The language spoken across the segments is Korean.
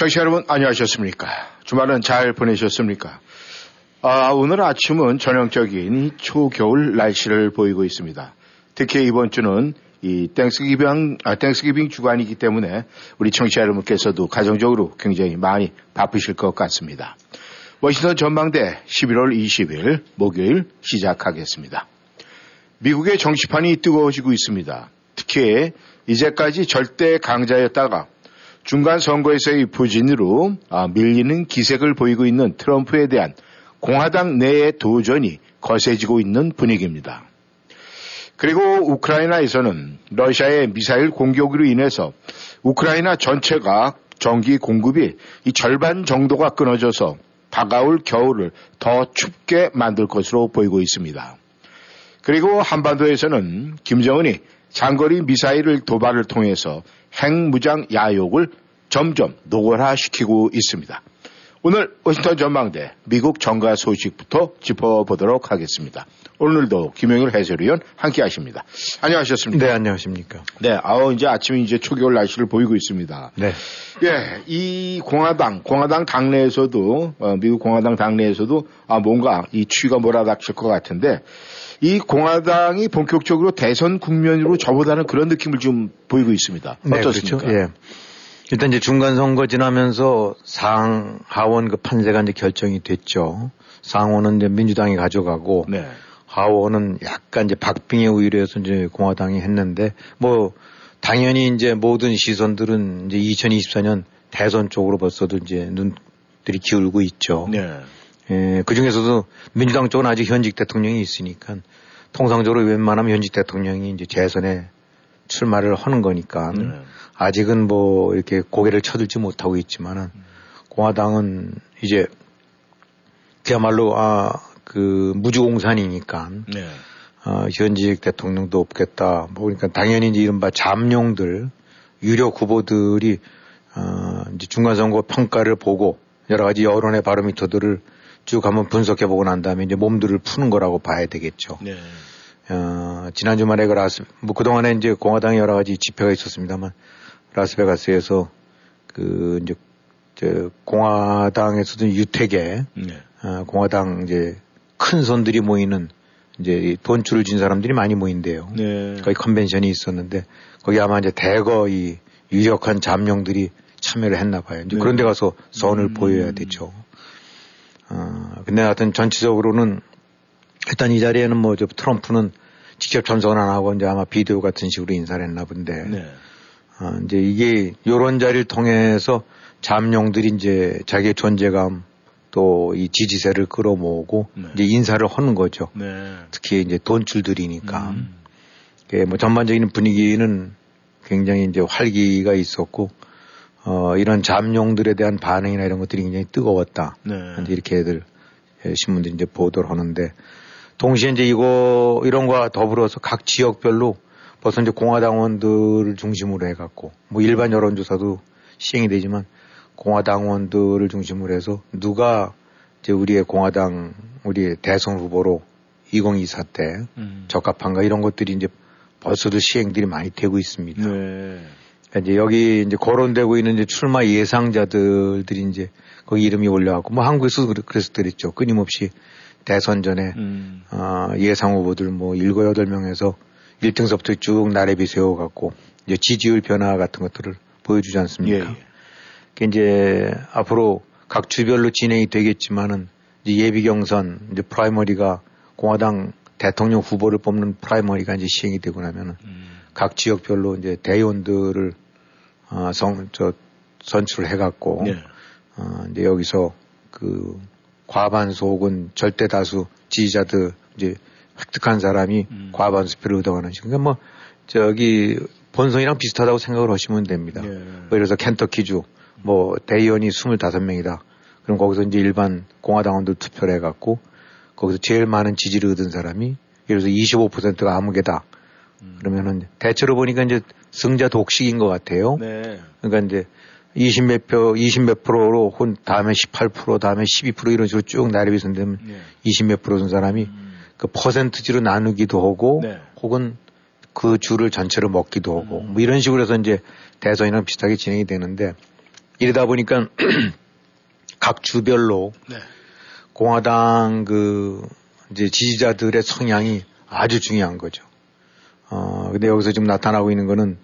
청취자 여러분 안녕하셨습니까? 주말은 잘 보내셨습니까? 아, 오늘 아침은 전형적인 초겨울 날씨를 보이고 있습니다. 특히 이번 주는 이 Thanksgiving, 아, Thanksgiving 주간이기 때문에 우리 청취자 여러분께서도 가정적으로 굉장히 많이 바쁘실 것 같습니다. 워싱턴 전망대 11월 20일 목요일 시작하겠습니다. 미국의 정치판이 뜨거워지고 있습니다. 특히 이제까지 절대 강자였다가 중간 선거에서의 부진으로 아, 밀리는 기색을 보이고 있는 트럼프에 대한 공화당 내의 도전이 거세지고 있는 분위기입니다. 그리고 우크라이나에서는 러시아의 미사일 공격으로 인해서 우크라이나 전체가 전기 공급이 이 절반 정도가 끊어져서 다가올 겨울을 더 춥게 만들 것으로 보이고 있습니다. 그리고 한반도에서는 김정은이 장거리 미사일을 도발을 통해서 핵무장 야욕을 점점 노골화시키고 있습니다. 오늘 워싱턴 전망대 미국 정가 소식부터 짚어보도록 하겠습니다. 오늘도 김영일 해설위원 함께 하십니다. 안녕하셨습니까? 네, 안녕하십니까. 네, 아우, 이제 아침에 이제 초겨울 날씨를 보이고 있습니다. 네. 예, 이 공화당, 공화당 당내에서도, 어, 미국 공화당 당내에서도, 아, 뭔가 이 추위가 몰아닥칠 것 같은데, 이 공화당이 본격적으로 대선 국면으로 저보다는 그런 느낌을 좀 보이고 있습니다. 어떻습니까? 네, 그렇죠. 예. 일단 이제 중간 선거 지나면서 상하원 그 판세가 이제 결정이 됐죠. 상원은 이제 민주당이 가져가고 네. 하원은 약간 이제 박빙의 우위로해서 이제 공화당이 했는데 뭐 당연히 이제 모든 시선들은 이제 2024년 대선 쪽으로 벌써도 이제 눈들이 기울고 있죠. 네. 예, 그 중에서도 민주당 쪽은 아직 현직 대통령이 있으니까 통상적으로 웬만하면 현직 대통령이 이제 재선에 출마를 하는 거니까 네. 아직은 뭐 이렇게 고개를 쳐들지 못하고 있지만은 공화당은 이제 그야말로 아 그 무주공산이니까 네. 어, 현직 대통령도 없겠다. 뭐 그러니까 당연히 이제 이른바 잠룡들 유력 후보들이 어, 이제 중간선거 평가를 보고 여러 가지 여론의 바로미터들을 쭉 한번 분석해 보고 난 다음에 이제 몸들을 푸는 거라고 봐야 되겠죠. 네. 어, 지난 주말에 그 라스, 뭐 그동안에 이제 공화당에 여러 가지 집회가 있었습니다만 라스베가스에서 그 이제 저 공화당에서도 유택에 네. 어, 공화당 이제 큰 손들이 모이는 이제 돈줄을 진 사람들이 많이 모인대요. 네. 거기 컨벤션이 있었는데 거기 아마 이제 대거 이 유력한 잠룡들이 참여를 했나 봐요. 이제 네. 그런 데 가서 선을 음. 보여야 되죠. 어, 근데 하여튼 전체적으로는 일단 이 자리에는 뭐 저 트럼프는 직접 참석은 안 하고 이제 아마 비디오 같은 식으로 인사를 했나 본데 네. 어, 이제 이게 요런 자리를 통해서 잠룡들이 이제 자기의 존재감 또 이 지지세를 끌어모으고 네. 이제 인사를 하는 거죠. 네. 특히 이제 돈줄들이니까. 음. 예, 뭐 전반적인 분위기는 굉장히 이제 활기가 있었고 어, 이런 잠룡들에 대한 반응이나 이런 것들이 굉장히 뜨거웠다. 네. 이제 이렇게들 예, 신문들이 이제 보도를 하는데 동시에 이제 이거 이런 거와 더불어서 각 지역별로 벌써 이제 공화당원들을 중심으로 해갖고 뭐 일반 여론조사도 시행이 되지만 공화당원들을 중심으로 해서 누가 이제 우리의 공화당 우리의 대선 후보로 2024 때 음. 적합한가 이런 것들이 이제 벌써도 시행들이 많이 되고 있습니다. 네. 그러니까 이제 여기 이제 거론되고 있는 이제 출마 예상자들들이 이제 거기 이름이 올려갖고 뭐 한국에서도 그래- 그래서 그랬죠. 끊임없이 대선 전에 음. 어, 예상 후보들 뭐 일곱 여덟 명에서 1등서부터 쭉 나래비 세워갖고 이제 지지율 변화 같은 것들을 보여주지 예. 않습니까? 예. 그 이제 앞으로 각 주별로 진행이 되겠지만은 이제 예비 경선 이제 primary가 공화당 대통령 후보를 뽑는 primary가 이제 시행이 되고 나면은 음. 각 지역별로 이제 대의원들을 어, 성, 저, 선출을 해갖고 네. 어, 이제 여기서 그 과반수 혹은 절대 다수 지지자들 이제 획득한 사람이 음. 과반수 표를 얻어가는 식. 그러니까 뭐 저기 본선이랑 비슷하다고 생각을 하시면 됩니다. 예. 뭐 예를 들어서 켄터키주 뭐 대의원이 25명이다. 그럼 거기서 이제 일반 공화당원들 투표를 해갖고 거기서 제일 많은 지지를 얻은 사람이 예를 들어서 25%가 아무개다. 음. 그러면은 대체로 보니까 이제 승자 독식인 것 같아요. 네. 그러니까 이제 20 몇 표, 20 몇 프로로 혼 다음에 18% 다음에 12% 이런 식으로 쭉 나래비선 되면 네. 20몇 프로 된 사람이 음. 그 퍼센트지로 나누기도 하고 네. 혹은 그 주를 전체로 먹기도 하고 음. 뭐 이런 식으로 해서 이제 대선이랑 비슷하게 진행이 되는데 이러다 보니까 각 주별로 네. 공화당 그 이제 지지자들의 성향이 아주 중요한 거죠. 어, 근데 여기서 지금 나타나고 있는 거는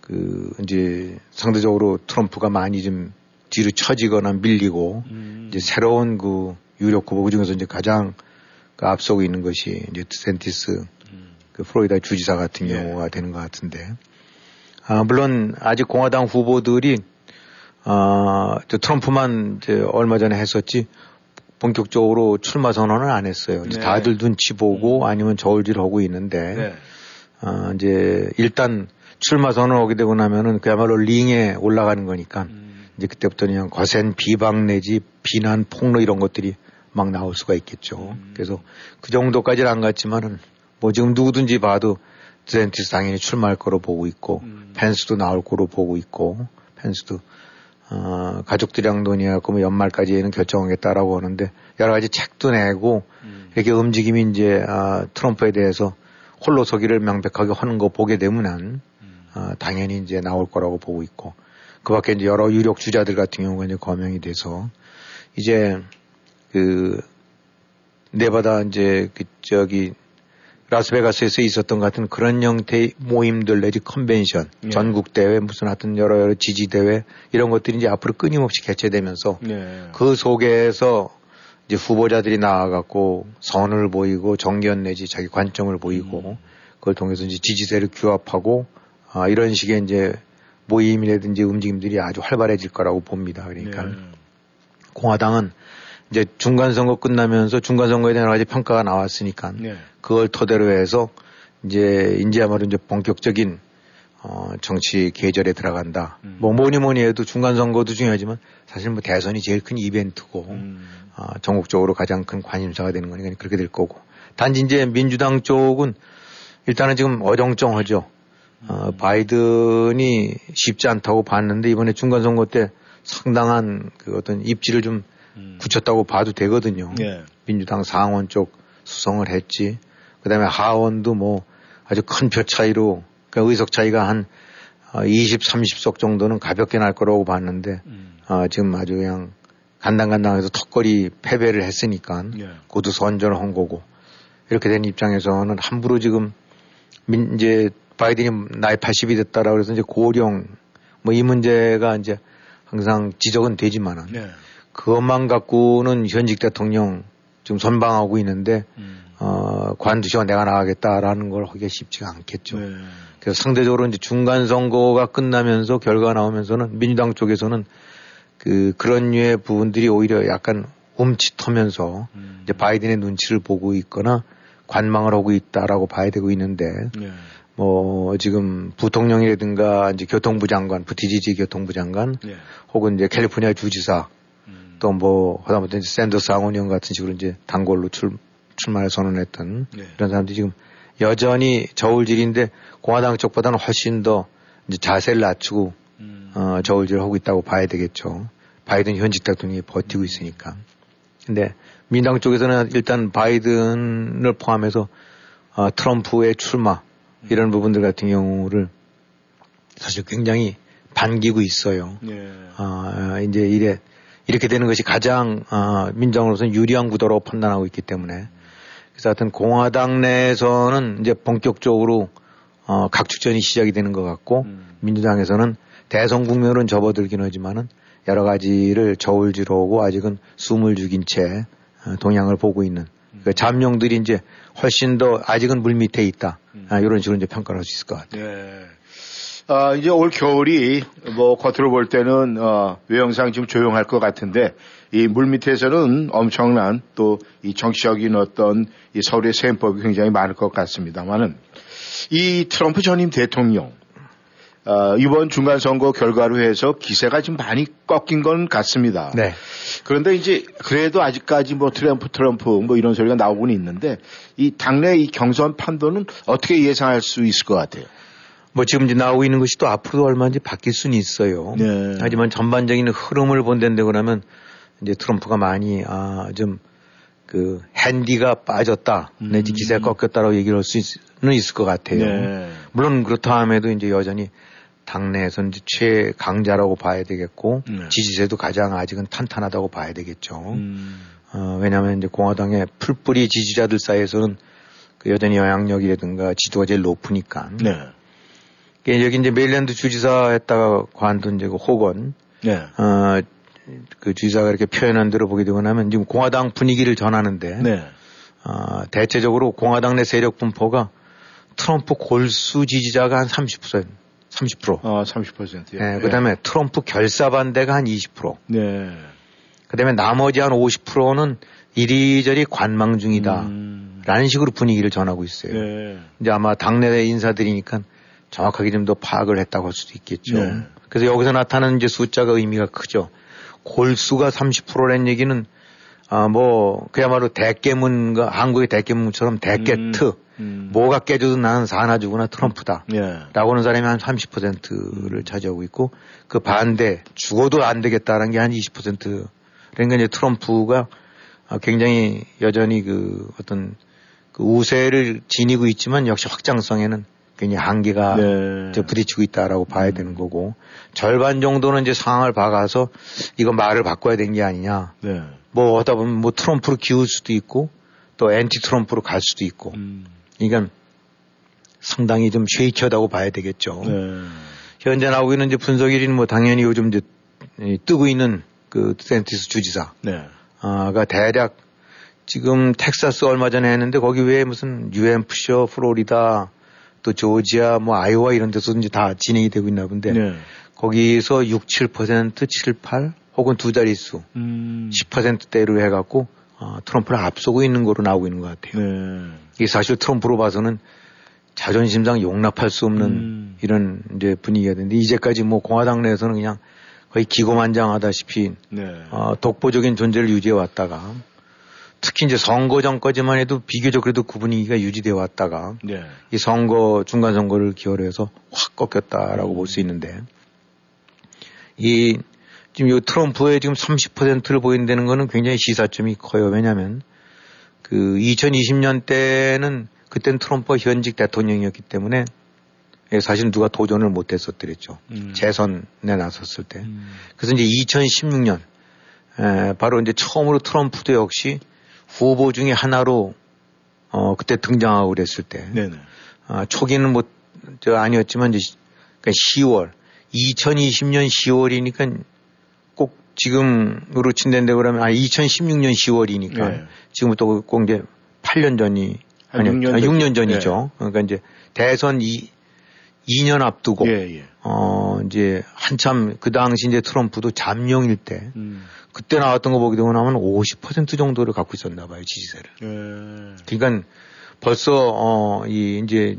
그 이제 상대적으로 트럼프가 많이 좀 뒤로 처지거나 밀리고 음. 이제 새로운 그 유력 후보 그 중에서 이제 가장 그 앞서고 있는 것이 이제 드센티스 음. 그 플로리다 주지사 같은 예. 경우가 되는 것 같은데 아, 물론 아직 공화당 후보들이 아, 저 트럼프만 이제 얼마 전에 했었지 본격적으로 출마 선언을 안 했어요. 네. 다들 눈치 보고 음. 아니면 저울질 하고 있는데 네. 아, 이제 일단 출마 선언하게 되고 나면은 그야말로 링에 올라가는 거니까 음. 이제 그때부터 그냥 거센 비방 내지 비난 폭로 이런 것들이 막 나올 수가 있겠죠. 음. 그래서 그 정도까지는 안 갔지만은 뭐 지금 누구든지 봐도 드센티스 당연히 출마할 거로 보고 있고 음. 펜스도 나올 거로 보고 있고 펜스도 어, 가족들이랑 논의하고 뭐 연말까지는 결정하겠다라고 하는데 여러 가지 책도 내고 음. 이렇게 움직임이 이제 아, 트럼프에 대해서 홀로 서기를 명백하게 하는 거 보게 되면은 어, 당연히 이제 나올 거라고 보고 있고 그 밖에 이제 여러 유력 주자들 같은 경우가 이제 거명이 돼서 이제 그 네바다 이제 그 저기 라스베가스에서 있었던 같은 그런 형태의 모임들 내지 컨벤션, 네. 전국 대회 무슨 하여튼 여러 여러 지지 대회 이런 것들이 이제 앞으로 끊임없이 개최되면서 네. 그 속에서 이제 후보자들이 나와갖고 선을 보이고 정견 내지 자기 관점을 보이고 음. 그걸 통해서 이제 지지세를 규합하고 아, 이런 식의 이제 모임이라든지 움직임들이 아주 활발해질 거라고 봅니다. 그러니까 네. 공화당은 이제 중간 선거 끝나면서 중간 선거에 대한 여러 가지 평가가 나왔으니까 네. 그걸 토대로 해서 이제 인제야말로 이제 본격적인 어, 정치 계절에 들어간다. 음. 뭐 뭐니 뭐니 해도 중간 선거도 중요하지만 사실 뭐 대선이 제일 큰 이벤트고 음. 어, 전국적으로 가장 큰 관심사가 되는 거니까 그렇게 될 거고. 단지 이제 민주당 쪽은 일단은 지금 어정쩡하죠. 어, 바이든이 쉽지 않다고 봤는데 이번에 중간 선거 때 상당한 그 어떤 입지를 좀 음. 굳혔다고 봐도 되거든요. 예. 민주당 상원 쪽 수성을 했지. 그 다음에 하원도 뭐 아주 큰 표 차이로 그 의석 차이가 한 20, 어, 30석 정도는 가볍게 날 거라고 봤는데 음. 어, 지금 아주 그냥 간당간당해서 턱걸이 패배를 했으니까 예. 고도 선전을 한 거고 이렇게 된 입장에서는 함부로 지금 민, 이제 바이든이 나이 80이 됐다라고 해서 이제 고령 뭐 이 문제가 이제 항상 지적은 되지만은 네. 그것만 갖고는 현직 대통령 지금 선방하고 있는데 음. 어, 관두시고 내가 나가겠다라는 걸 하기가 쉽지가 않겠죠. 네. 그래서 상대적으로 이제 중간 선거가 끝나면서 결과가 나오면서는 민주당 쪽에서는 그 그런 류의 부분들이 오히려 약간 움츠터면서 음. 이제 바이든의 눈치를 보고 있거나 관망을 하고 있다라고 봐야 되고 있는데 네. 뭐 지금 부통령이라든가 이제 교통부 장관, 부티지지 교통부 장관, 예. 혹은 이제 캘리포니아 주지사, 음. 또 뭐 하다못해 이제 샌더스 상원의원 같은 식으로 이제 단골로 출 출마를 선언했던 예. 이런 사람들이 지금 여전히 저울질인데 공화당 쪽보다는 훨씬 더 이제 자세를 낮추고 음. 어, 저울질을 하고 있다고 봐야 되겠죠. 바이든 현직 대통령이 버티고 있으니까. 근데 민당 쪽에서는 일단 바이든을 포함해서 어, 트럼프의 출마 이런 부분들 같은 경우를 사실 굉장히 반기고 있어요. 네. 아, 이제 이래, 이렇게 되는 것이 가장, 아, 민정으로서는 유리한 구도로 판단하고 있기 때문에. 그래서 하여튼 공화당 내에서는 이제 본격적으로 어, 각축전이 시작이 되는 것 같고 음. 민주당에서는 대선 국면은 접어들긴 하지만은 여러 가지를 저울질러 오고 아직은 숨을 죽인 채 어, 동향을 보고 있는 그 잠룡들이 이제 훨씬 더 아직은 물 밑에 있다. 음. 아, 이런 식으로 이제 평가를 할수 있을 것 같아요. 네. 아, 이제 올 겨울이 뭐 겉으로 볼 때는 어, 외형상 좀 조용할 것 같은데 이 물 밑에서는 엄청난 또 이 정치적인 어떤 이 서울의 셈법이 굉장히 많을 것 같습니다만은 이 트럼프 전임 대통령 어, 이번 중간 선거 결과로 해서 기세가 좀 많이 꺾인 건 같습니다. 네. 그런데 이제 그래도 아직까지 뭐 트럼프 트럼프 뭐 이런 소리가 나오고는 있는데 이 당내 이 경선 판도는 어떻게 예상할 수 있을 것 같아요. 뭐 지금 이제 나오고 있는 것이 또 앞으로도 얼마인지 바뀔 수는 있어요. 네. 하지만 전반적인 흐름을 본다는데 그러면 이제 트럼프가 많이 아 좀 그 핸디가 빠졌다 내지 기세가 꺾였다라고 얘기를 할 수는 있을 것 같아요. 네. 물론 그렇다 함에도 이제 여전히 당내에서 이제 최강자라고 봐야 되겠고 네. 지지세도 가장 아직은 탄탄하다고 봐야 되겠죠. 음. 어, 왜냐하면 이제 공화당의 풀뿌리 지지자들 사이에서는 그 여전히 영향력이라든가 지도가 제일 높으니까. 네. 그 여기 이제 메릴랜드 주지사 했다가 관둔 이제 그 호건, 네. 어, 그 주지사가 이렇게 표현한 대로 보게 되고 나면 지금 공화당 분위기를 전하는데, 네. 어, 대체적으로 공화당 내 세력 분포가 트럼프 골수 지지자가 한 30%, 30%. 어, 30%요. 예, 그 다음에 트럼프 결사 반대가 한 20%. 네. 그 다음에 나머지 한 50%는 이리저리 관망 중이다. 음. 라는 식으로 분위기를 전하고 있어요. 네. 이제 아마 당내 인사들이니까 정확하게 좀 더 파악을 했다고 할 수도 있겠죠. 네. 그래서 여기서 나타나는 이제 숫자가 의미가 크죠. 골수가 30%라는 얘기는 아, 뭐, 그야말로 대깨문과 한국의 대깨문처럼 대깨트, 음. 뭐가 깨져도 나는 사나주구나 트럼프다. 예. 라고 하는 사람이 한 30%를 차지하고 있고 그 반대 죽어도 안 되겠다라는 게 한 20%. 그러니까 이제 트럼프가 아, 굉장히 여전히 그 어떤 그 우세를 지니고 있지만 역시 확장성에는 굉장히 한계가 네. 저 부딪히고 있다라고 봐야 되는 거고 절반 정도는 이제 상황을 봐가서 이거 말을 바꿔야 되는 게 아니냐. 네. 뭐 하다 보면 뭐 트럼프로 기울 수도 있고 또 엔티 트럼프로 갈 수도 있고 음. 그러니까 상당히 좀 쉐이처다고 봐야 되겠죠. 네. 현재 나오고 있는 이제 분석일은 뭐 당연히 요즘 이제 이 뜨고 있는 그 센티스 주지사가 네. 대략 지금 텍사스 얼마 전에 했는데 거기 외에 무슨 뉴햄프셔, 플로리다 또 조지아 뭐 아이오와 이런 데서 이제 다 진행이 되고 있나 본데 네. 거기서 6, 7% 7, 8 혹은 두 자릿수 음. 10%대로 해갖고 어, 트럼프를 앞서고 있는 거로 나오고 있는 것 같아요. 네. 이게 사실 트럼프로 봐서는 자존심상 용납할 수 없는 음. 이런 이제 분위기가 되는데 이제까지 뭐 공화당 내에서는 그냥 거의 기고만장하다시피 네. 어, 독보적인 존재를 유지해 왔다가 특히 이제 선거 전까지만 해도 비교적 그래도 그 분위기가 유지되어 왔다가 네. 이 선거 중간 선거를 기여로 해서 확 꺾였다라고 볼수 있는데 이 지금 이 트럼프의 지금 30%를 보인다는 거는 굉장히 시사점이 커요. 왜냐하면 그 2020년 때는 그땐 트럼프가 현직 대통령이었기 때문에 예, 사실 누가 도전을 못 했었더랬죠. 음. 재선에 나섰을 때. 음. 그래서 이제 2016년 에, 바로 이제 처음으로 트럼프도 역시 후보 중에 하나로 어 그때 등장하고 그랬을 때 네네. 아, 초기는 뭐 저 아니었지만 이제 그러니까 10월 2020년 10월이니까 꼭 지금으로 친댄데 그러면 아 2016년 10월이니까 네. 지금부터 꼭 이제 8년 전이 한 아니 6년 6년 전. 전이죠. 그러니까 이제 대선 이 2년 앞두고 예, 예. 어 이제 한참 그 당시 이제 트럼프도 잠룡일 때 음. 그때 나왔던 거 보게 되고 나면 50% 정도를 갖고 있었나 봐요 지지세를. 예. 그러니까 벌써 어이 이제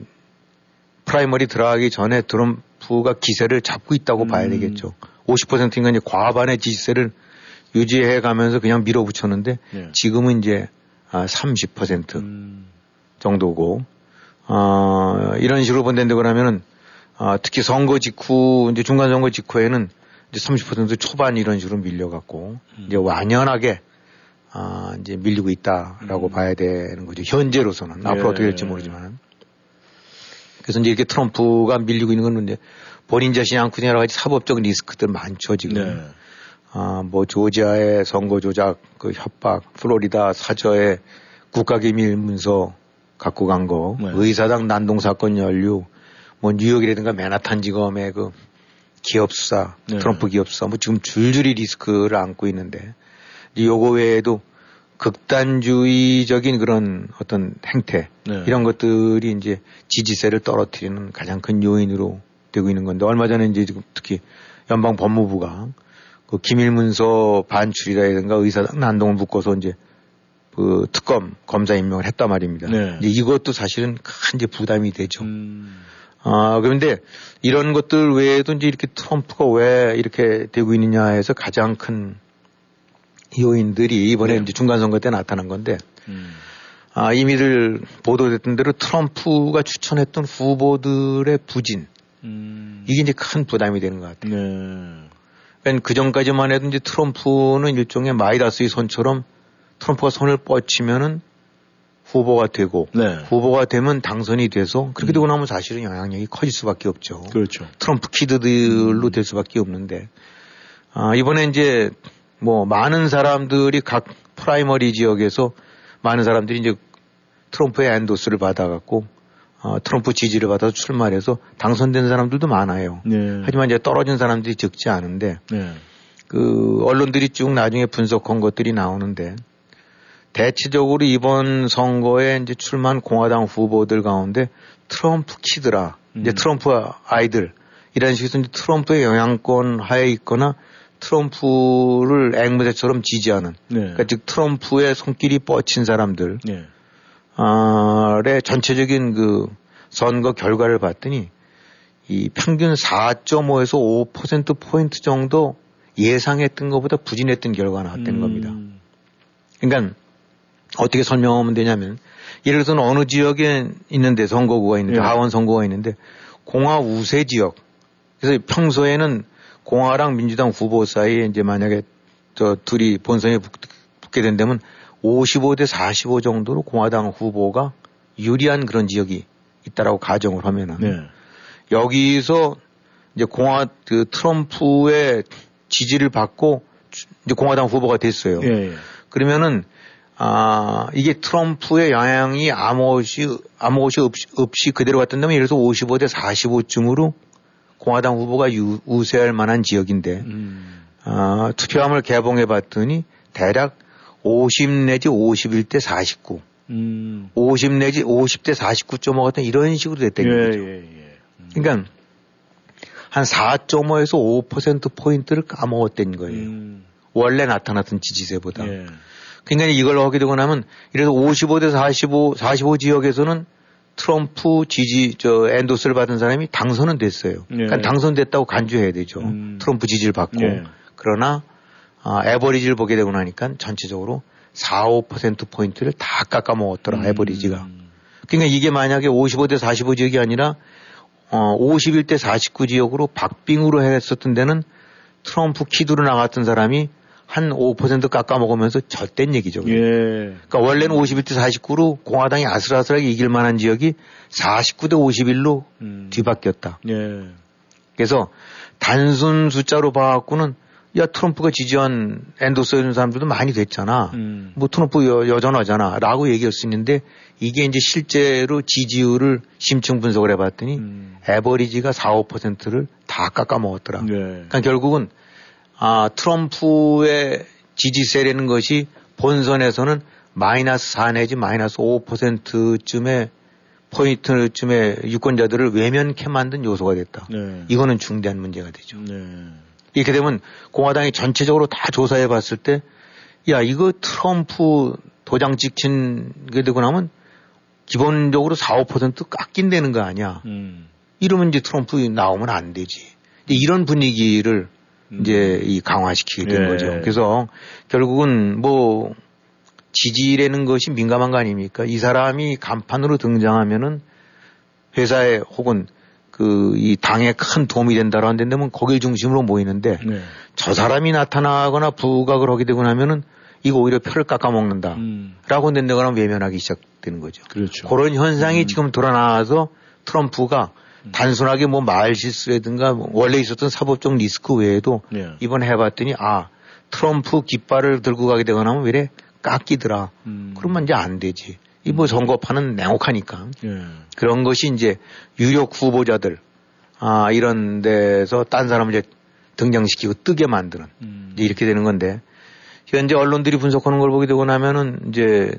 primary 들어가기 전에 트럼프가 기세를 잡고 있다고 봐야 음. 되겠죠. 50%인가 이제 과반의 지지세를 유지해 가면서 그냥 밀어붙였는데 네. 지금은 이제 아, 30% 음. 정도고 어, 이런 식으로 본다는데 그러면은 어, 특히 선거 직후 이제 중간 선거 직후에는 이제 30% 초반 이런 식으로 밀려갖고 이제 완연하게 아, 이제 밀리고 있다라고 봐야 되는 거죠. 현재로서는 앞으로 어떻게 될지 모르지만 그래서 이제 이렇게 트럼프가 밀리고 있는 건 이제 본인 자신이 안고 있는 여러 가지 사법적 리스크들 많죠 지금. 네. 아, 뭐 조지아의 선거 조작, 그 협박, 플로리다 사저의 국가기밀 문서 갖고 간 거, 네. 의사당 난동 사건 연루, 뭐 뉴욕이라든가 맨하탄 지검의 그 기업 수사, 네. 트럼프 기업 수사, 뭐 지금 줄줄이 리스크를 안고 있는데, 이 요거 외에도 극단주의적인 그런 어떤 행태, 네. 이런 것들이 이제 지지세를 떨어뜨리는 가장 큰 요인으로 되고 있는 건데, 얼마 전에 이제 지금 특히 연방 법무부가 그 기밀문서 반출이라든가 의사당 난동을 묶어서 이제 그 특검 검사 임명을 했단 말입니다. 네. 이제 이것도 사실은 큰 이제 부담이 되죠. 음. 아, 그런데 이런 것들 외에도 이제 이렇게 트럼프가 왜 이렇게 되고 있느냐 해서 가장 큰 요인들이 이번에 네. 이제 중간선거 때 나타난 건데, 음. 아, 이미들 보도됐던 대로 트럼프가 추천했던 후보들의 부진, 음. 이게 이제 큰 부담이 되는 것 같아요. 네. 그러니까 그 전까지만 해도 이제 트럼프는 일종의 마이다스의 손처럼 트럼프가 손을 뻗치면은 후보가 되고 네. 후보가 되면 당선이 돼서 그렇게 음. 되고 나면 사실은 영향력이 커질 수밖에 없죠. 그렇죠. 트럼프 키드들로 될 수밖에 없는데 아, 이번에 이제 뭐 많은 사람들이 각 primary 지역에서 많은 사람들이 이제 트럼프의 endorse를 받아갖고 어, 트럼프 지지를 받아서 출마해서 당선된 사람들도 많아요. 네. 하지만 이제 떨어진 사람들이 적지 않은데 네. 그 언론들이 쭉 나중에 분석한 것들이 나오는데 대체적으로 이번 선거에 이제 출마한 공화당 후보들 가운데 트럼프 kid라 음. 이제 트럼프 아이들 이런 식으로 이제 트럼프의 영향권 하에 있거나 트럼프를 앵무새처럼 지지하는 네. 그러니까 즉 트럼프의 손길이 뻗친 사람들 네. 의 전체적인 그 선거 결과를 봤더니 이 평균 4.5에서 5% 포인트 정도 예상했던 것보다 부진했던 결과가 나왔다는 음. 겁니다. 그러니까 어떻게 설명하면 되냐면 예를 들어서 어느 지역에 있는데 선거구가 있는데 예. 하원 선거가 있는데 공화 우세 지역 그래서 평소에는 공화랑 민주당 후보 사이에 이제 만약에 저 둘이 본선에 붙게 된다면 55대 45 정도로 공화당 후보가 유리한 그런 지역이 있다라고 가정을 하면은 네. 여기서 이제 공화 그 트럼프의 지지를 받고 이제 공화당 후보가 됐어요. 예, 예. 그러면은 아 이게 트럼프의 영향이 아무것이 아무것이 없이, 없이 그대로 갔던다면 예를 들어서 55대 45쯤으로 공화당 후보가 유, 우세할 만한 지역인데 음. 아, 투표함을 개봉해 봤더니 대략 50 내지 51대 49. 음. 50 내지 50대 49.5 같은 이런 식으로 됐다는 예, 거죠. 예, 예. 음. 그러니까 한 4.5에서 5% 포인트를 까먹었다는 거예요. 음. 원래 나타났던 지지세보다. 예. 그러니까 이걸 하게 되고 나면 이래서 55대 45, 45 지역에서는 트럼프 지지 저 endorse를 받은 사람이 당선은 됐어요. 예. 그러니까 당선됐다고 간주해야 되죠. 음. 트럼프 지지를 받고. 예. 그러나 아, average를 보게 되고 나니까 전체적으로 4, 5% 포인트를 다 깎아 먹었더라 음. average가. 그러니까 이게 만약에 55대 45 지역이 아니라 어 51대 49 지역으로 박빙으로 했었던 데는 트럼프 kid로 나갔던 사람이 한 5% 깎아 먹으면서 졌댄 얘기죠. 예. 그러니까 원래는 51대 49로 공화당이 아슬아슬하게 이길 만한 지역이 49대 51로 음. 뒤바뀌었다. 예. 그래서 단순 숫자로 봐갖고는 야 트럼프가 지지한 엔도스 해준 사람들도 많이 됐잖아. 음. 뭐 트럼프 여, 전하잖아 라고 얘기할 수 있는데 이게 이제 실제로 지지율을 심층 분석을 해봤더니 음. 에버리지가 4, 5%를 다 깎아 먹었더라. 네. 그러니까 결국은 아 트럼프의 지지 세라는 것이 본선에서는 마이너스 4 내지 마이너스 5%쯤의 포인트쯤의 유권자들을 외면케 만든 요소가 됐다. 네. 이거는 중대한 문제가 되죠. 네. 이렇게 되면 공화당이 전체적으로 다 조사해 봤을 때, 야, 이거 트럼프 도장 찍힌 게 되고 나면 기본적으로 4, 5% 깎인다는 거 아니야. 음. 이러면 이제 트럼프 나오면 안 되지. 이런 분위기를 음. 이제 이 강화시키게 된 예. 거죠. 그래서 결국은 뭐 지지라는 것이 민감한 거 아닙니까? 이 사람이 간판으로 등장하면은 회사에 혹은 그 이 당에 큰 도움이 된다고 한다면 거길 중심으로 모이는데 네. 저 사람이 나타나거나 부각을 하게 되고 나면은 이거 오히려 표를 깎아먹는다. 음. 라고 된다거나 외면하기 시작되는 거죠. 그렇죠. 그런 현상이 음. 지금 드러나서 트럼프가 음. 단순하게 뭐 말 실수라든가 뭐 원래 있었던 사법적 리스크 외에도 네. 이번에 해봤더니 아 트럼프 깃발을 들고 가게 되거나 하면 왜 이래 깎이더라. 음. 그러면 이제 안 되지. 이 뭐 선거판은 냉혹하니까 예. 그런 것이 이제 유력 후보자들 아 이런 데서 딴 사람을 이제 등장시키고 뜨게 만드는 음. 이렇게 되는 건데 현재 언론들이 분석하는 걸 보게 되고 나면은 이제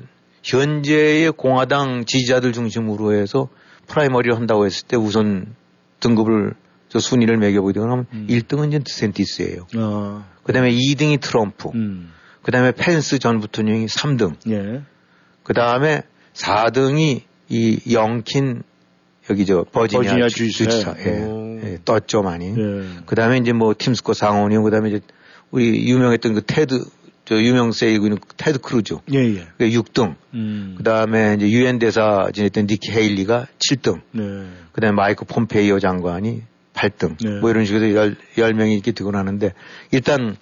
현재의 공화당 지지자들 중심으로 해서 프라이머리를 한다고 했을 때 우선 등급을 저 순위를 매겨보게 되고 나면 음. 1등은 이제 디샌티스예요. 어. 그다음에 2등이 트럼프. 음. 그다음에 펜스 전 부통령이 3등. 예. 그다음에 4등이 이 영킨 여기 저 버지니아, 버지니아 주, 주지사. 예. 오. 예, 떴죠 많이. 예. 그다음에 이제 뭐 팀 스콧 상원의원. 그다음에 이제 우리 유명했던 그 테드 저 유명 세이고 있는 테드 크루즈 예, 예. 그 6등. 음. 그 다음에 이제 유엔 대사 지냈던 니키 헤일리가 7등. 네. 그 다음에 마이크 폼페이오 장관이 8등. 네. 뭐 이런 식으로 열, 10명이 이렇게 되고 나는데 일단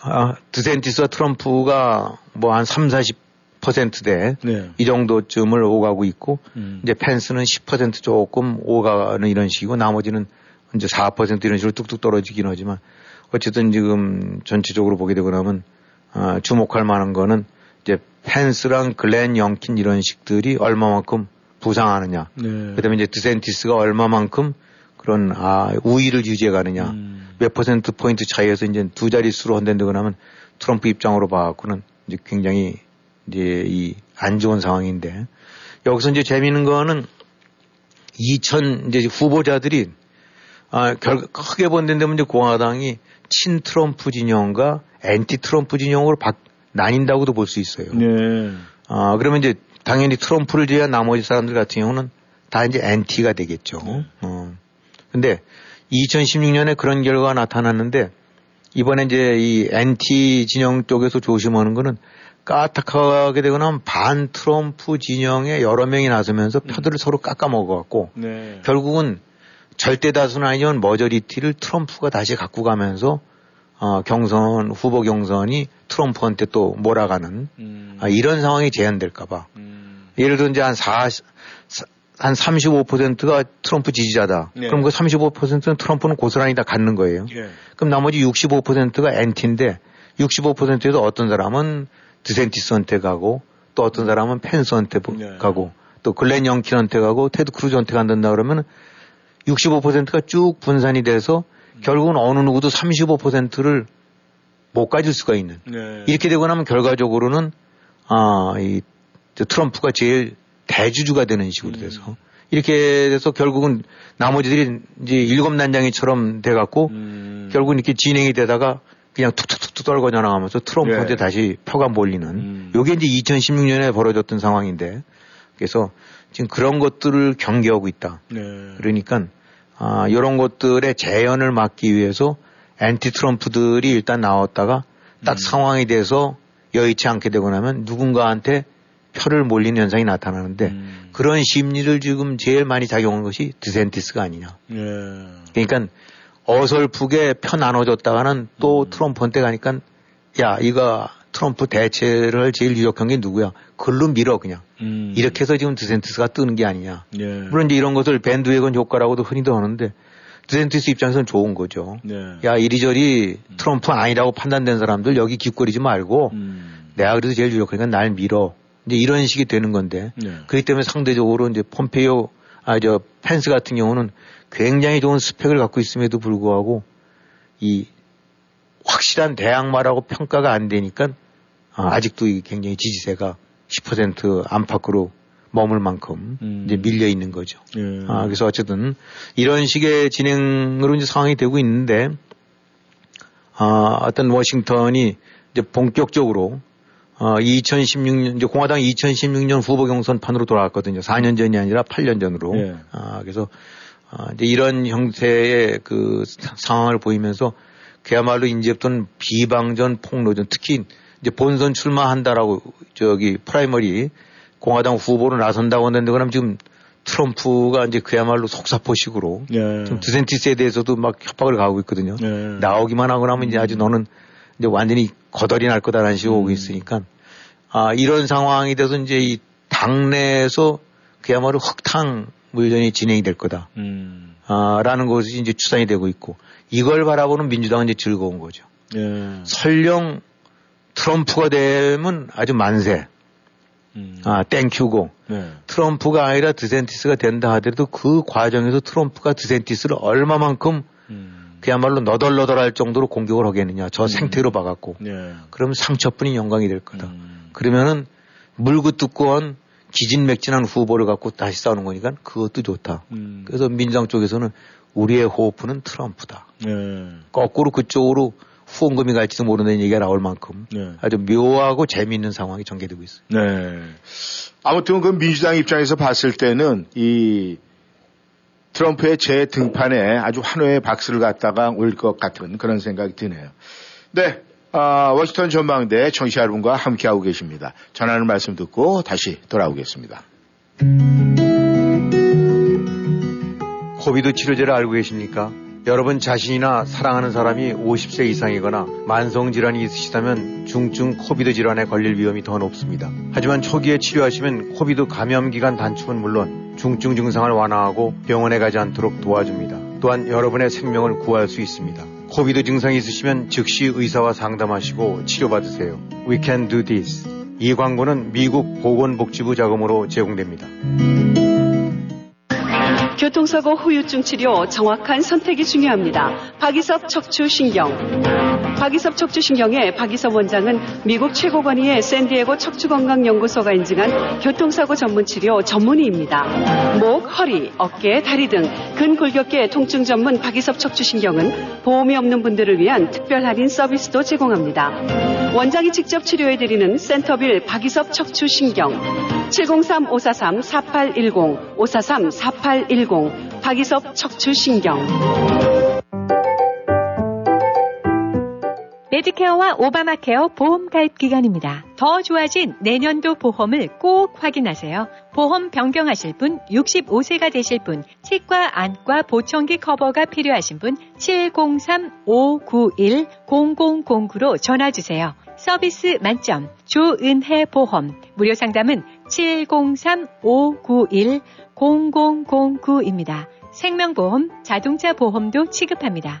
아, 드센티스와 트럼프가 뭐 한 3, 40%대 네. 이 정도쯤을 오가고 있고 음. 이제 펜스는 10% 조금 오가는 이런 식이고 나머지는 이제 4% 이런 식으로 뚝뚝 떨어지긴 하지만 어쨌든 지금 전체적으로 보게 되고 나면 아, 주목할 만한 거는 이제 펜스랑 글렌 영킨 이런 식들이 얼마만큼 부상하느냐. 네. 그다음에 이제 드센티스가 얼마만큼 그런 아, 우위를 유지해 가느냐. 음. 몇 퍼센트 포인트 차이에서 이제 두 자릿수로 헌된다고 하면 트럼프 입장으로 봐갖고는 이제 굉장히 이제 이 안 좋은 상황인데 여기서 이제 재미있는 거는 2000 이제 후보자들이 아, 결, 크게 본다면 이제 공화당이 친 트럼프 진영과 앤티 트럼프 진영으로 바, 나뉜다고도 볼 수 있어요. 네. 아, 그러면 이제 당연히 트럼프를 제외한 나머지 사람들 같은 경우는 다 이제 anti가 되겠죠. 네. 어. 근데 2016년에 그런 결과가 나타났는데 이번에 이제 이 앤티 진영 쪽에서 조심하는 거는 까딱하게 되거나 반 트럼프 진영에 여러 명이 나서면서 표들을 서로 깎아 먹어갖고 네. 결국은 절대 다수는 아니지만 majority를 트럼프가 다시 갖고 가면서 어, 경선 후보 경선이 트럼프한테 또 몰아가는 음. 아, 이런 상황이 재현될까봐 음. 예를 들어 이제 한 4, 한 35%가 트럼프 지지자다. 네. 그럼 그 35%는 트럼프는 고스란히 다 갖는 거예요. 예. 그럼 나머지 65%가 앤티인데 65%에서 어떤 사람은 드센티스한테 가고 또 어떤 사람은 펜스한테 네. 가고 또 글렌 영킨한테 가고 테드 크루즈한테 간다 그러면 65%가 쭉 분산이 돼서 결국은 어느 누구도 35%를 못 가질 수가 있는 네. 이렇게 되고 나면 결과적으로는 아, 이 트럼프가 제일 대주주가 되는 식으로 음. 돼서 이렇게 돼서 결국은 나머지들이 이제 일곱 난장이처럼 돼갖고 음. 결국은 이렇게 진행이 되다가 그냥 툭툭툭툭 떨궈져 나가면서 트럼프한테 네. 다시 표가 몰리는 음. 요게 이제 2016년에 벌어졌던 상황인데 그래서 지금 그런 것들을 경계하고 있다. 네. 그러니까 아, 이런 것들의 재현을 막기 위해서 앤티 트럼프들이 일단 나왔다가 딱 음. 상황이 돼서 여의치 않게 되고 나면 누군가한테 표를 몰리는 현상이 나타나는데 음. 그런 심리를 지금 제일 많이 작용한 것이 드센티스가 아니냐. 네. 그러니까 어설프게 표 나눠줬다가는 또 음. 트럼프한테 가니까 야 이거 트럼프 대체를 할 제일 유력한 게 누구야? 글로 밀어 그냥. 음. 이렇게 해서 지금 드센티스가 뜨는 게 아니냐. 예. 물론 이제 이런 것을 밴드웨건 효과라고도 흔히도 하는데 드센티스 입장에서는 좋은 거죠. 네. 야 이리저리 트럼프 아니라고 판단된 사람들 여기 기거리지 말고 음. 내가 그래도 제일 유력하니까 날 밀어. 이제 이런 식이 되는 건데 네. 그렇기 때문에 상대적으로 이제 폼페이오 아 저 펜스 같은 경우는 굉장히 좋은 스펙을 갖고 있음에도 불구하고 이 확실한 대항마라고 평가가 안 되니까 아, 아직도 이 굉장히 지지세가 10% 안팎으로 머물 만큼 음. 이제 밀려 있는 거죠. 예. 아, 그래서 어쨌든 이런 식의 진행으로 이제 상황이 되고 있는데, 아, 어떤 워싱턴이 이제 본격적으로 어, 2016년, 이제 공화당 2016년 후보 경선판으로 돌아갔거든요. 4년 전이 아니라 8년 전으로. 예. 아, 그래서 아, 이제 이런 형태의 그 사- 상황을 보이면서 그야말로 이제부터는 비방전, 폭로전, 특히 이제 본선 출마한다라고 저기 primary 공화당 후보로 나선다고 하는데 그럼 지금 트럼프가 이제 그야말로 속사포식으로 예. 지금 드센티스에 대해서도 막 협박을 가하고 있거든요. 예. 나오기만 하고 나면 이제 아주 너는 이제 완전히 거덜이 날 거다라는 식으로 오고 있으니까 아, 이런 상황이 돼서 이제 이 당내에서 그야말로 흑탕 물전이 진행이 될 거다. 음. 아, 라는 것이 이제 추산이 되고 있고 이걸 바라보는 민주당은 이제 즐거운 거죠. 예. 설령 트럼프가 되면 아주 만세, 음. 아, 땡큐고 네. 트럼프가 아니라 드센티스가 된다 하더라도 그 과정에서 트럼프가 드센티스를 얼마만큼 음. 그야말로 너덜너덜할 정도로 공격을 하겠느냐. 저 생태로 봐갖고. 예. 그러면 상처뿐인 영광이 될 거다. 음. 그러면은 물고 뜯고한 기진맥진한 후보를 갖고 다시 싸우는 거니까 그것도 좋다. 음. 그래서 민주당 쪽에서는 우리의 호프는 트럼프다. 예. 거꾸로 그쪽으로 후원금이 갈지도 모르는 얘기가 나올 만큼 네. 아주 묘하고 재미있는 상황이 전개되고 있어요. 네. 아무튼 그 민주당 입장에서 봤을 때는 이 트럼프의 재등판에 아주 환호의 박수를 갖다가 올 것 같은 그런 생각이 드네요. 네, 아, 워싱턴 전망대 청취자 여러분과 함께하고 계십니다. 전하는 말씀 듣고 다시 돌아오겠습니다. COVID 치료제를 알고 계십니까? 여러분 자신이나 사랑하는 사람이 50세 이상이거나 만성질환이 있으시다면 중증 COVID 질환에 걸릴 위험이 더 높습니다. 하지만 초기에 치료하시면 COVID 감염 기간 단축은 물론 중증 증상을 완화하고 병원에 가지 않도록 도와줍니다. 또한 여러분의 생명을 구할 수 있습니다. 코비드 증상이 있으시면 즉시 의사와 상담하시고 치료받으세요. We can do this. 이 광고는 미국 보건복지부 자금으로 제공됩니다. 교통사고 후유증 치료 정확한 선택이 중요합니다. 박이섭 척추신경. 박이섭 척추신경의 박이섭 원장은 미국 최고 권위의 샌디에고 척추건강연구소가 인증한 교통사고 전문 치료 전문의입니다. 목, 허리, 어깨, 다리 등 근골격계 통증 전문 박이섭 척추신경은 보험이 없는 분들을 위한 특별 할인 서비스도 제공합니다. 원장이 직접 치료해드리는 센터빌 박이섭 척추신경 703-543-4810 543-4810 박이섭 척추신경 메디케어와 오바마케어 보험 가입 기간입니다. 더 좋아진 내년도 보험을 꼭 확인하세요. 보험 변경하실 분, 65세가 되실 분, 치과, 안과, 보청기 커버가 필요하신 분, 703-591-0009로 전화주세요. 서비스 만점, 조은혜 보험. 무료 상담은 703-591-0009입니다. 생명보험, 자동차 보험도 취급합니다.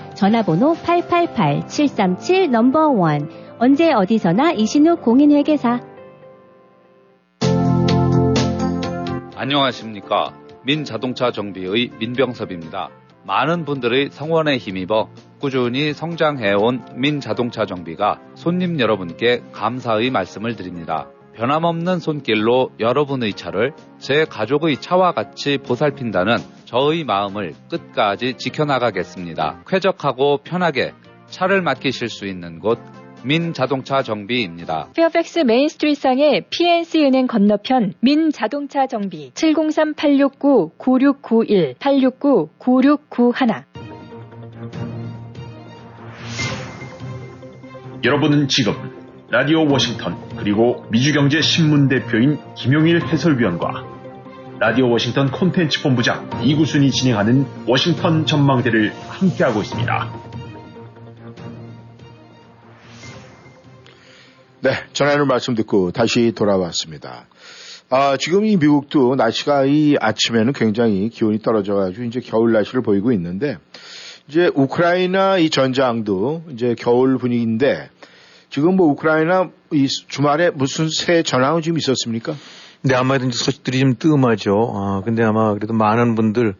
전화번호 888-737 넘버 1 언제 어디서나 이신욱 공인회계사 안녕하십니까 민자동차 정비의 민병섭입니다. 많은 분들의 성원에 힘입어 꾸준히 성장해온 민자동차 정비가 손님 여러분께 감사의 말씀을 드립니다. 변함없는 손길로 여러분의 차를 제 가족의 차와 같이 보살핀다는 저의 마음을 끝까지 지켜나가겠습니다. 쾌적하고 편하게 차를 맡기실 수 있는 곳 민자동차 정비입니다. 페어팩스 메인스트리트상의 PNC 은행 건너편 민자동차 정비 703-869-9691 869-9691 여러분은 지금 라디오 워싱턴 그리고 미주경제 신문 대표인 김용일 해설위원과 라디오 워싱턴 콘텐츠 본부장 이구순이 진행하는 워싱턴 전망대를 함께하고 있습니다. 네, 전하는 말씀 듣고 다시 돌아왔습니다. 아, 지금 이 미국도 날씨가 이 아침에는 굉장히 기온이 떨어져가지고 이제 겨울 날씨를 보이고 있는데 이제 우크라이나 이 전장도 이제 겨울 분위기인데 지금 뭐 우크라이나 이 주말에 무슨 새 전황이 좀 있었습니까? 네, 아마도 이제 소식들이 좀 뜸하죠. 아, 근데 아마 그래도 많은 분들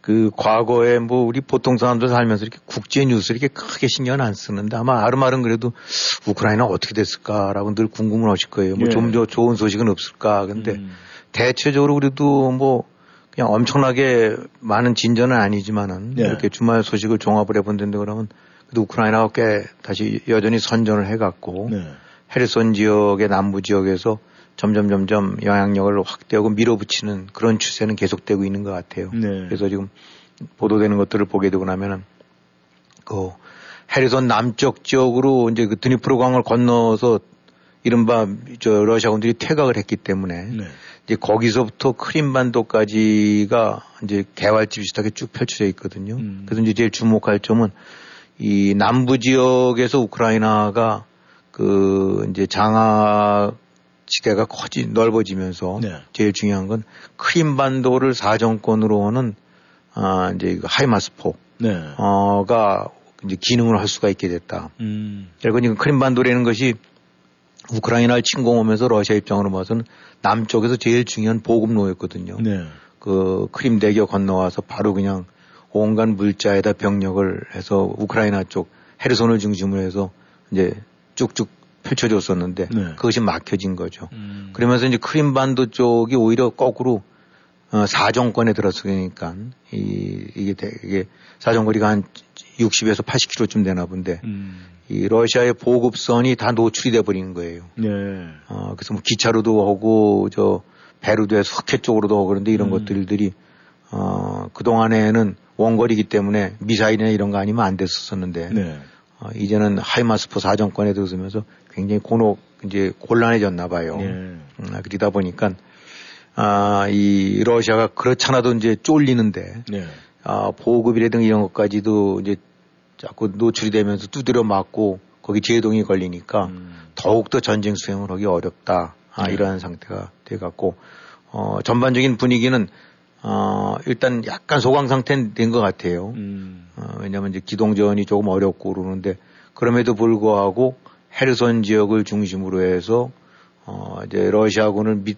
그 과거에 뭐 우리 보통 사람들 살면서 이렇게 국제 뉴스 이렇게 크게 신경 안 쓰는데 아마 아름아름 그래도 우크라이나 어떻게 됐을까라고 늘 궁금을 하실 거예요. 뭐 좀더 예. 좋은 소식은 없을까. 근데 음. 대체적으로 그래도 뭐 그냥 엄청나게 많은 진전은 아니지만은 예. 이렇게 주말 소식을 종합을 해본다는데 그러면 우크라이나가 꽤 다시 여전히 선전을 해갔고 네. 헤르손 지역의 남부 지역에서 점점 점점 영향력을 확대하고 밀어붙이는 그런 추세는 계속되고 있는 것 같아요. 네. 그래서 지금 보도되는 것들을 보게 되고 나면은 그 헤르손 남쪽 지역으로 이제 그 드니프로 강을 건너서 이른바 저 러시아군들이 퇴각을 했기 때문에 네. 이제 거기서부터 크림반도까지가 이제 개활지 비슷하게 쭉 펼쳐져 있거든요. 음. 그래서 이제 제일 주목할 점은 이 남부 지역에서 우크라이나가 그 이제 장악 지대가 커지 넓어지면서 네. 제일 중요한 건 크림반도를 사정권으로는 아 이제 그 하이마스포 네. 어가 이제 기능을 할 수가 있게 됐다. 음. 지금 크림반도라는 것이 우크라이나를 침공하면서 러시아 입장으로 봐서는 남쪽에서 제일 중요한 보급로였거든요. 네. 그 크림 대교 건너와서 바로 그냥 온갖 물자에다 병력을 해서 우크라이나 쪽 헤르손을 중심으로 해서 이제 쭉쭉 펼쳐줬었는데 네. 그것이 막혀진 거죠. 음. 그러면서 이제 크림반도 쪽이 오히려 거꾸로 어, 사정권에 들었으니까 이 이게 되게 사정거리가 한 60에서 80km쯤 되나 본데 음. 이 러시아의 보급선이 다 노출이 돼 버린 거예요. 네. 어, 그래서 뭐 기차로도 하고 저 배로도 해서 석회 쪽으로도 하고 그런데 이런 음. 것들들이 어, 그동안에는 원거리이기 때문에 미사일이나 이런 거 아니면 안 됐었었는데 네. 어, 이제는 하이마스포 사정권에 들어서면서 굉장히 곤혹 이제 곤란해졌나 봐요. 네. 음, 그러다 보니까 아, 이 러시아가 그렇잖아도 이제 쫄리는데 네. 아, 보급이라든가 이런 것까지도 이제 자꾸 노출이 되면서 두드려 맞고 거기 제동이 걸리니까 음. 더욱더 전쟁 수행을 하기 어렵다. 아, 네. 이러한 상태가 돼 갖고 어, 전반적인 분위기는 어, 일단 약간 소강 상태는 된 것 같아요. 음. 어, 왜냐하면 이제 기동전이 조금 어렵고 그러는데 그럼에도 불구하고 헤르손 지역을 중심으로 해서 어, 이제 러시아군을 밑,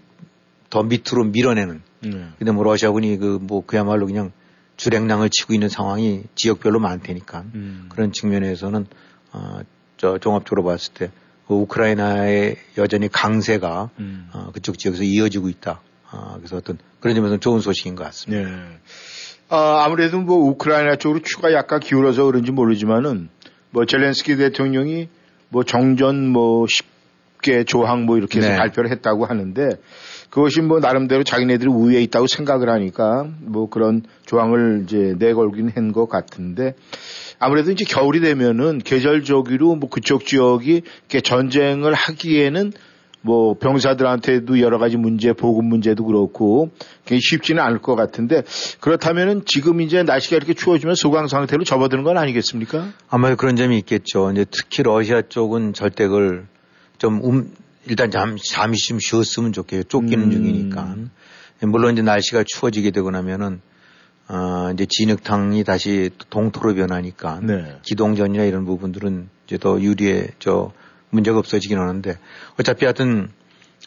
더 밑으로 밀어내는. 네. 근데 뭐 러시아군이 그 뭐 그야말로 그냥 주랭랑을 치고 있는 상황이 지역별로 많다니까. 음. 그런 측면에서는 어, 저 종합적으로 봤을 때그 우크라이나의 여전히 강세가 음. 어, 그쪽 지역에서 이어지고 있다. 아, 그래서 어떤 그런 점에서는 좋은 소식인 것 같습니다. 네. 아, 아무래도 뭐 우크라이나 쪽으로 추가 약간 기울어서 그런지 모르지만은 뭐 젤렌스키 대통령이 뭐 정전 뭐 10개 조항 뭐 이렇게 해서 네. 발표를 했다고 하는데 그것이 뭐 나름대로 자기네들이 우위에 있다고 생각을 하니까 뭐 그런 조항을 이제 내걸긴 한 것 같은데 아무래도 이제 겨울이 되면은 계절적으로 뭐 그쪽 지역이 이렇게 전쟁을 하기에는 뭐 병사들한테도 여러 가지 문제, 보급 문제도 그렇고 그게 쉽지는 않을 것 같은데 그렇다면은 지금 이제 날씨가 이렇게 추워지면 소강 상태로 접어드는 건 아니겠습니까? 아마 그런 점이 있겠죠. 이제 특히 러시아 쪽은 절대 그걸 좀 음, 일단 잠, 잠시 좀 쉬었으면 좋겠어요. 쫓기는 음. 중이니까. 물론 이제 날씨가 추워지게 되고 나면은 어, 이제 진흙탕이 다시 또 동토로 변하니까 네. 기동전이나 이런 부분들은 이제 더 유리해 저 문제가 없어지긴 하는데 어차피 하여튼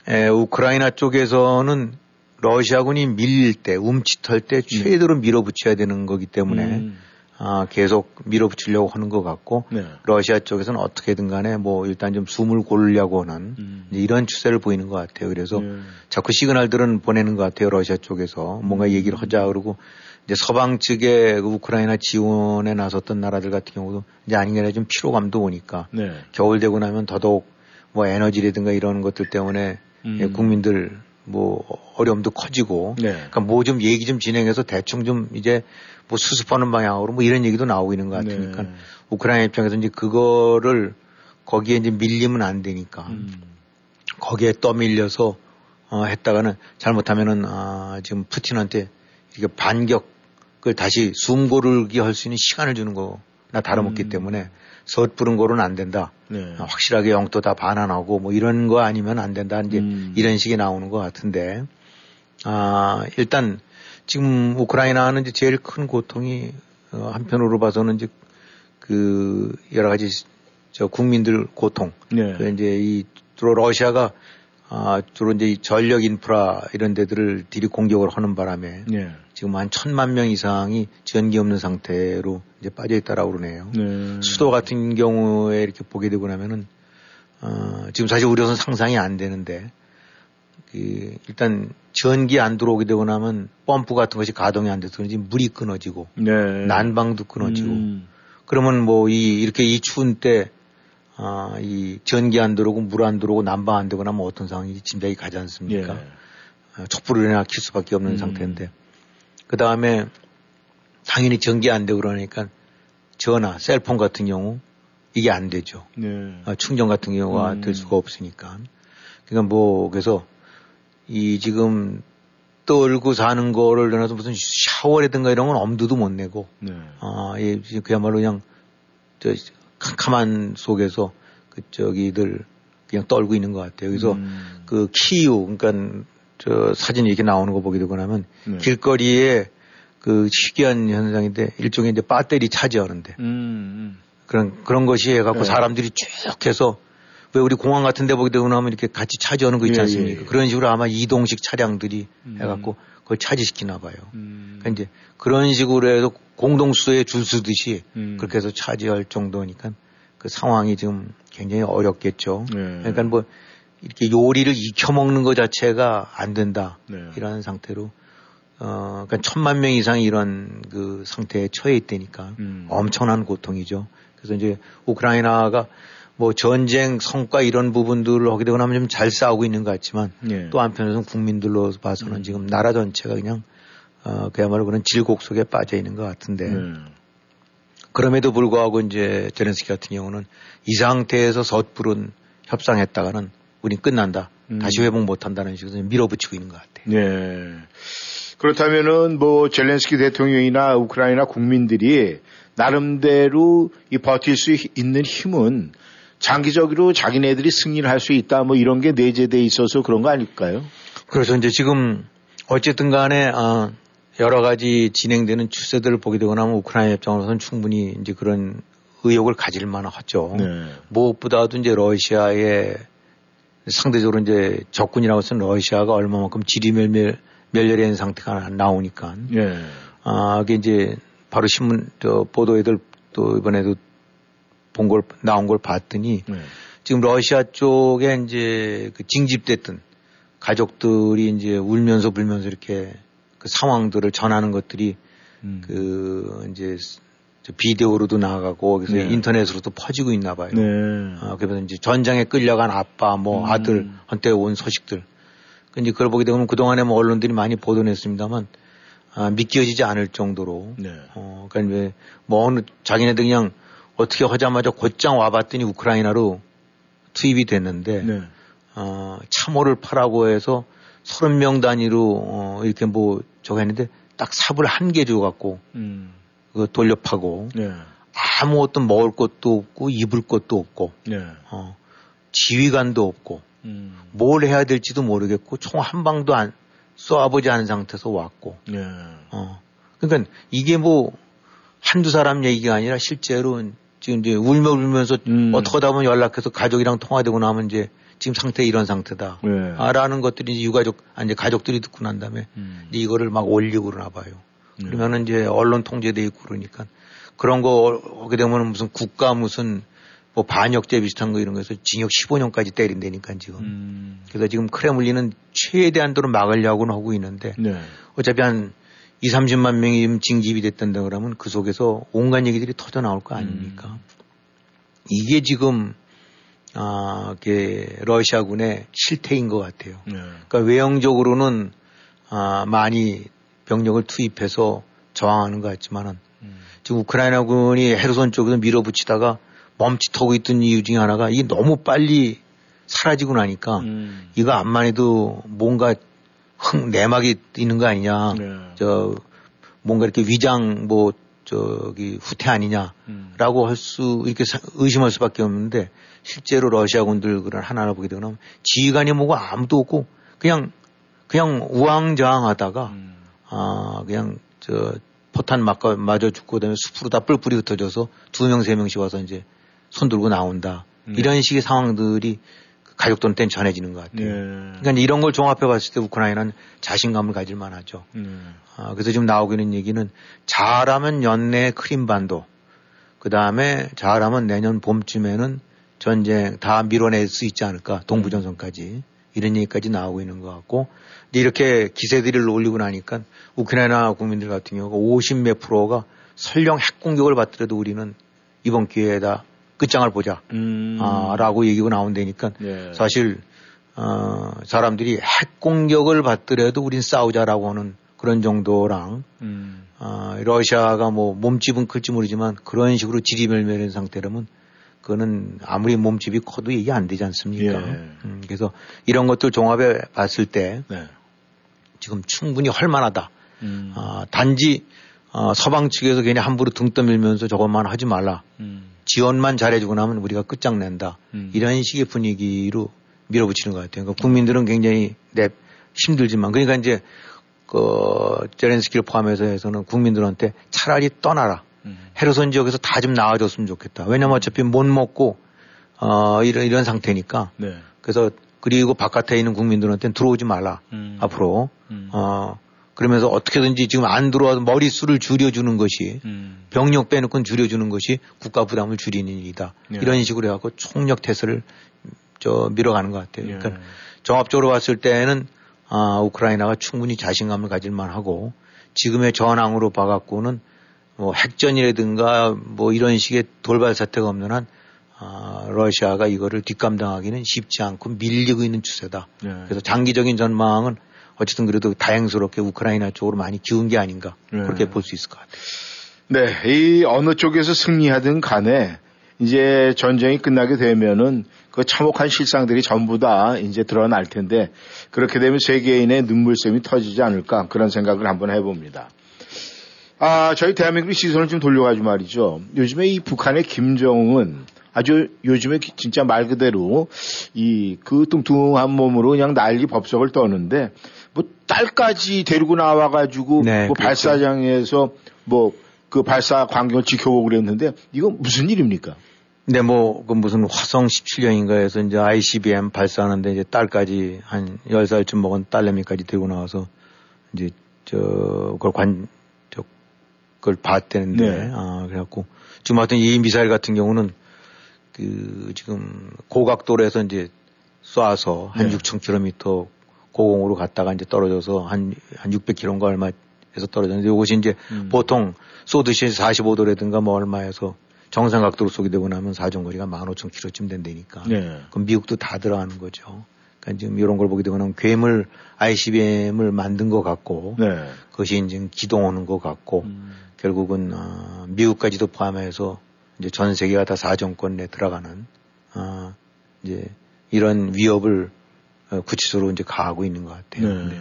에, 우크라이나 쪽에서는 러시아군이 밀릴 때 움츠털 때 최대로 밀어붙여야 되는 거기 때문에 음. 아, 계속 밀어붙이려고 하는 것 같고 네. 러시아 쪽에서는 어떻게든 간에 뭐 일단 좀 숨을 고르려고 하는 음. 이런 추세를 보이는 것 같아요. 그래서 네. 자꾸 시그널들은 보내는 것 같아요. 러시아 쪽에서 뭔가 얘기를 하자 그러고 이제 서방 측에 그 우크라이나 지원에 나섰던 나라들 같은 경우도 이제 아닌게 좀 피로감도 오니까 네. 겨울 되고 나면 더더욱 뭐 에너지라든가 이런 것들 때문에 음. 예, 국민들 뭐 어려움도 커지고 네. 그러니까 뭐 좀 얘기 좀 진행해서 대충 좀 이제 뭐 수습하는 방향으로 뭐 이런 얘기도 나오고 있는 것 같으니까 네. 우크라이나 입장에서 이제 그거를 거기에 이제 밀리면 안 되니까 음. 거기에 떠밀려서 어, 했다가는 잘못하면은 아, 지금 푸틴한테 이게 반격 을 다시 숨 고르기 할수 있는 시간을 주는 거나 다름없기 음. 때문에 섣부른 거로는 안 된다. 네. 아, 확실하게 영토 다 반환하고 뭐 이런 거 아니면 안 된다. 이제 음. 이런 식이 나오는 것 같은데 아 일단 지금 우크라이나는 이제 제일 큰 고통이 어, 한편으로 봐서는 이제 그 여러 가지 저 국민들 고통 네. 그 이제 이 주로 러시아가 아 주로 이제 이 전력 인프라 이런 데들을 들이 공격을 하는 바람에 네. 지금 한 천만 명 이상이 전기 없는 상태로 이제 빠져 있다라고 그러네요. 네. 수도 같은 경우에 이렇게 보게 되고 나면은 어, 지금 사실 우리로서는 상상이 안 되는데 그 일단 전기 안 들어오게 되고 나면 펌프 같은 것이 가동이 안 돼서 그런지 물이 끊어지고 네. 난방도 끊어지고 음. 그러면 뭐 이 이렇게 이 추운 때 아, 이 전기 안 들어오고 물 안 들어오고 난방 안 되고 나면 어떤 상황인지 짐작이 가지 않습니까? 예. 어, 촛불이나 킬 수밖에 없는 음. 상태인데 그 다음에 당연히 전기 안 되고 그러니까 전화, 셀폰 같은 경우 이게 안 되죠. 네. 어, 충전 같은 경우가 음. 될 수가 없으니까. 그러니까 뭐 그래서 이 지금 떨고 사는 거를 떠나서 무슨 샤워라든가 이런 건 엄두도 못 내고 네. 아, 예, 그야말로 그냥 저 캄캄한 속에서 그 저기들 그냥 떨고 있는 것 같아요. 그래서 음. 그 키우 그러니까 저 사진 이렇게 나오는 거 보게 되고 나면 네. 길거리에 그 희귀한 현상인데 일종의 이제 배터리 차지하는데 음. 그런 그런 것이 해갖고 네. 사람들이 쭉 해서 왜 우리 공항 같은 데 보게 되고 나면 이렇게 같이 차지하는 거 있지 예, 않습니까? 예, 예. 그런 식으로 아마 이동식 차량들이 음. 해갖고 그걸 차지시키나 봐요. 음. 그러니까 이제 그런 식으로 해서 공동수에 줄 서듯이 음. 그렇게 해서 차지할 정도니까 그 상황이 지금 굉장히 어렵겠죠. 네. 그러니까 뭐 이렇게 요리를 익혀 먹는 것 자체가 안 된다. 네. 이라는 상태로 어, 그러니까 천만 명 이상이 이런 그 상태에 처해 있다니까 음. 엄청난 고통이죠. 그래서 이제 우크라이나가 뭐 전쟁 성과 이런 부분들을 하게 되고 나면 좀 잘 싸우고 있는 것 같지만 예. 또 한편에서는 국민들로 봐서는 음. 지금 나라 전체가 그냥 어, 그야말로 그런 질곡 속에 빠져 있는 것 같은데 네. 그럼에도 불구하고 이제 제렌스키 같은 경우는 이 상태에서 섣부른 협상했다가는 우린 끝난다. 음. 다시 회복 못 한다는 식으로 밀어붙이고 있는 것 같아요. 네. 그렇다면은 뭐 젤렌스키 대통령이나 우크라이나 국민들이 나름대로 이 버틸 수 있는 힘은 장기적으로 자기네들이 승리를 할 수 있다 뭐 이런 게 내재돼 있어서 그런 거 아닐까요? 그래서 이제 지금 어쨌든 간에 아, 여러 가지 진행되는 추세들을 보게 되고 나면 우크라이나 입장으로서는 충분히 이제 그런 의욕을 가질 만하죠. 네. 무엇보다도 이제 러시아의 상대적으로 이제 적군이라고 해서 러시아가 얼마만큼 지리멸멸 멸렬한 상태가 나오니까 예. 아, 그게 이제 바로 신문, 저, 보도에들 또 이번에도 본 걸, 나온 걸 봤더니 네. 지금 러시아 쪽에 이제 그 징집됐던 가족들이 이제 울면서 불면서 이렇게 그 상황들을 전하는 것들이 음. 그 이제 저 비디오로도 나가고 그래서 네. 인터넷으로도 퍼지고 있나 봐요. 네. 아, 그래서 이제 전장에 끌려간 아빠, 뭐 음. 아들 한테 온 소식들. 그 이제 그걸 보게 되면 그 동안에 뭐 언론들이 많이 보도했습니다만 아, 믿겨지지 않을 정도로. 네. 어, 그러니까 왜, 뭐 어느, 자기네들 그냥 어떻게 하자마자 곧장 와봤더니 우크라이나로 투입이 됐는데, 네. 어, 참호를 파라고 해서 30명 단위로, 어, 이렇게 뭐, 저거 했는데 딱 삽을 한 개 줘갖고, 음. 그거 돌려 파고, 네. 아무것도 먹을 것도 없고, 입을 것도 없고, 네. 어, 지휘관도 없고, 음. 뭘 해야 될지도 모르겠고, 총 한 방도 안, 쏘아보지 않은 상태에서 왔고, 네. 어. 그러니까 이게 뭐 한두 사람 얘기가 아니라 실제로 지금 이제 울며 울면서 음. 어떻게 하다 보면 연락해서 가족이랑 통화되고 나면 이제 지금 상태 이런 상태다. 네. 아, 라는 것들이 이제 유가족, 아니 이제 가족들이 듣고 난 다음에 음. 이제 이거를 막 올리고 그러나 봐요. 네. 그러면은 이제 언론 통제돼 있고 그러니까 그런 거 하게 되면 무슨 국가 무슨 뭐 반역죄 비슷한 거 이런 거에서 징역 15년까지 때린다니까 지금. 음. 그래서 지금 크레물린은 최대한도로 막으려고는 하고 있는데 네. 어차피 한 2, 30만 명이 지금 징집이 됐단다 그러면 그 속에서 온갖 얘기들이 터져 나올 거 아닙니까? 이게 지금 아, 게 러시아군의 실태인 것 같아요. 네. 그러니까 외형적으로는 아, 많이 병력을 투입해서 저항하는 것 같지만은 음. 지금 우크라이나군이 헤르손 쪽에서 밀어붙이다가 멈칫하고 있던 이유 중에 하나가 이게 너무 빨리 사라지고 나니까 음. 이거 암만 해도 뭔가 흥 내막이 있는 거 아니냐. 네. 저 뭔가 이렇게 위장 뭐 저기 후퇴 아니냐라고 음. 할수 이렇게 사- 의심할 수밖에 없는데 실제로 러시아군들 그런 하나를 보게 되면 지휘관이 뭐고 아무도 없고 그냥 그냥 우왕좌왕하다가 음. 아 그냥 저 포탄 맞고 맞아 죽고 그다음에 숲으로 다 뿔뿔이 흩어져서 두 명 세 명씩 와서 이제 손 들고 나온다 음. 이런 식의 상황들이 그 가족들한테는 전해지는 것 같아요. 네. 그러니까 이런 걸 종합해 봤을 때 우크라이나는 자신감을 가질 만하죠. 네. 아, 그래서 지금 나오고 있는 얘기는 잘하면 연내 크림반도, 그 다음에 잘하면 내년 봄쯤에는 전쟁 다 밀어낼 수 있지 않을까, 동부전선까지. 이런 얘기까지 나오고 있는 것 같고, 근데 이렇게 기세들을 올리고 나니까 우크라이나 국민들 같은 경우가 50 몇 프로가 설령 핵 공격을 받더라도 우리는 이번 기회에다 끝장을 보자. 음. 아, 라고 얘기가 나온다니까 네. 사실 어, 사람들이 핵 공격을 받더라도 우린 싸우자라고 하는 그런 정도랑 음. 어, 러시아가 뭐 몸집은 클지 모르지만 그런 식으로 지리멸멸한 상태라면 그거는 아무리 몸집이 커도 얘기 안 되지 않습니까? 예. 음, 그래서 이런 것들 종합해 봤을 때 네. 지금 충분히 할만하다. 음. 아, 단지 어, 서방 측에서 괜히 함부로 등 떠밀면서 저것만 하지 말라. 음. 지원만 잘해주고 나면 우리가 끝장낸다. 음. 이런 식의 분위기로 밀어붙이는 것 같아요. 그러니까 국민들은 굉장히 내 힘들지만 그러니까 이제 그 제렌스키를 포함해서 해서는 국민들한테 차라리 떠나라. 음. 헤르손 지역에서 다 좀 나와줬으면 좋겠다. 왜냐면 어차피 못 먹고 어, 이런, 이런 상태니까. 네. 그래서 그리고 바깥에 있는 국민들한테는 들어오지 말라. 음. 앞으로. 음. 어, 그러면서 어떻게든지 지금 안 들어와서 머릿수를 줄여주는 것이 음. 병력 빼놓고 줄여주는 것이 국가 부담을 줄이는 일이다. 예. 이런 식으로 해갖고 총력 태세를 저 밀어가는 것 같아요. 예. 그러니까 종합적으로 봤을 때는 아, 우크라이나가 충분히 자신감을 가질 만하고 지금의 전황으로 봐갖고는 뭐 핵전이라든가 뭐 이런 식의 돌발 사태가 없는 한 아, 러시아가 이거를 뒷감당하기는 쉽지 않고 밀리고 있는 추세다. 예. 그래서 장기적인 전망은 어쨌든 그래도 다행스럽게 우크라이나 쪽으로 많이 기운 게 아닌가 예. 그렇게 볼수 있을 것 같아요. 네, 이 어느 쪽에서 승리하든 간에 이제 전쟁이 끝나게 되면은 그 참혹한 실상들이 전부 다 이제 드러날 텐데 그렇게 되면 세계인의 눈물샘이 터지지 않을까 그런 생각을 한번 해봅니다. 아, 저희 대한민국의 시선을 좀 돌려가지고 말이죠. 요즘에 이 북한의 김정은 아주 요즘에 기- 진짜 말 그대로 이 그 뚱뚱한 몸으로 그냥 난리 법석을 떠는데 뭐 딸까지 데리고 나와가지고 네, 뭐 그렇죠. 발사장에서 뭐 그 발사 광경을 지켜보고 그랬는데 이거 무슨 일입니까? 근데 뭐, 그 무슨 화성 17년인가 해서 이제 ICBM 발사하는데 이제 딸까지 한 10살쯤 먹은 딸내미까지 데리고 나와서 이제 저, 그걸 관, 저, 그걸 봤대는데, 네. 아, 그래갖고 지금 하여튼 이 미사일 같은 경우는 그 지금 고각도로에서 이제 쏴서 한 네. 6,000km 고공으로 갔다가 이제 떨어져서 한, 한 600km인가 얼마에서 떨어졌는데 이것이 이제 음. 보통 쏘듯이 45도라든가 뭐 얼마에서 정상 각도로 쏘게 되고 나면 사정거리가 15,000km쯤 된다니까. 네. 그럼 미국도 다 들어가는 거죠. 그러니까 지금 이런 걸 보게 되고 나면 괴물 ICBM을 만든 것 같고 네. 그것이 이제 기동하는 것 같고 음. 결국은 어, 미국까지도 포함해서 이제 전 세계가 다 사정권 내 들어가는 어, 이제 이런 위협을 어, 구체적으로 이제 가하고 있는 것 같아요. 네.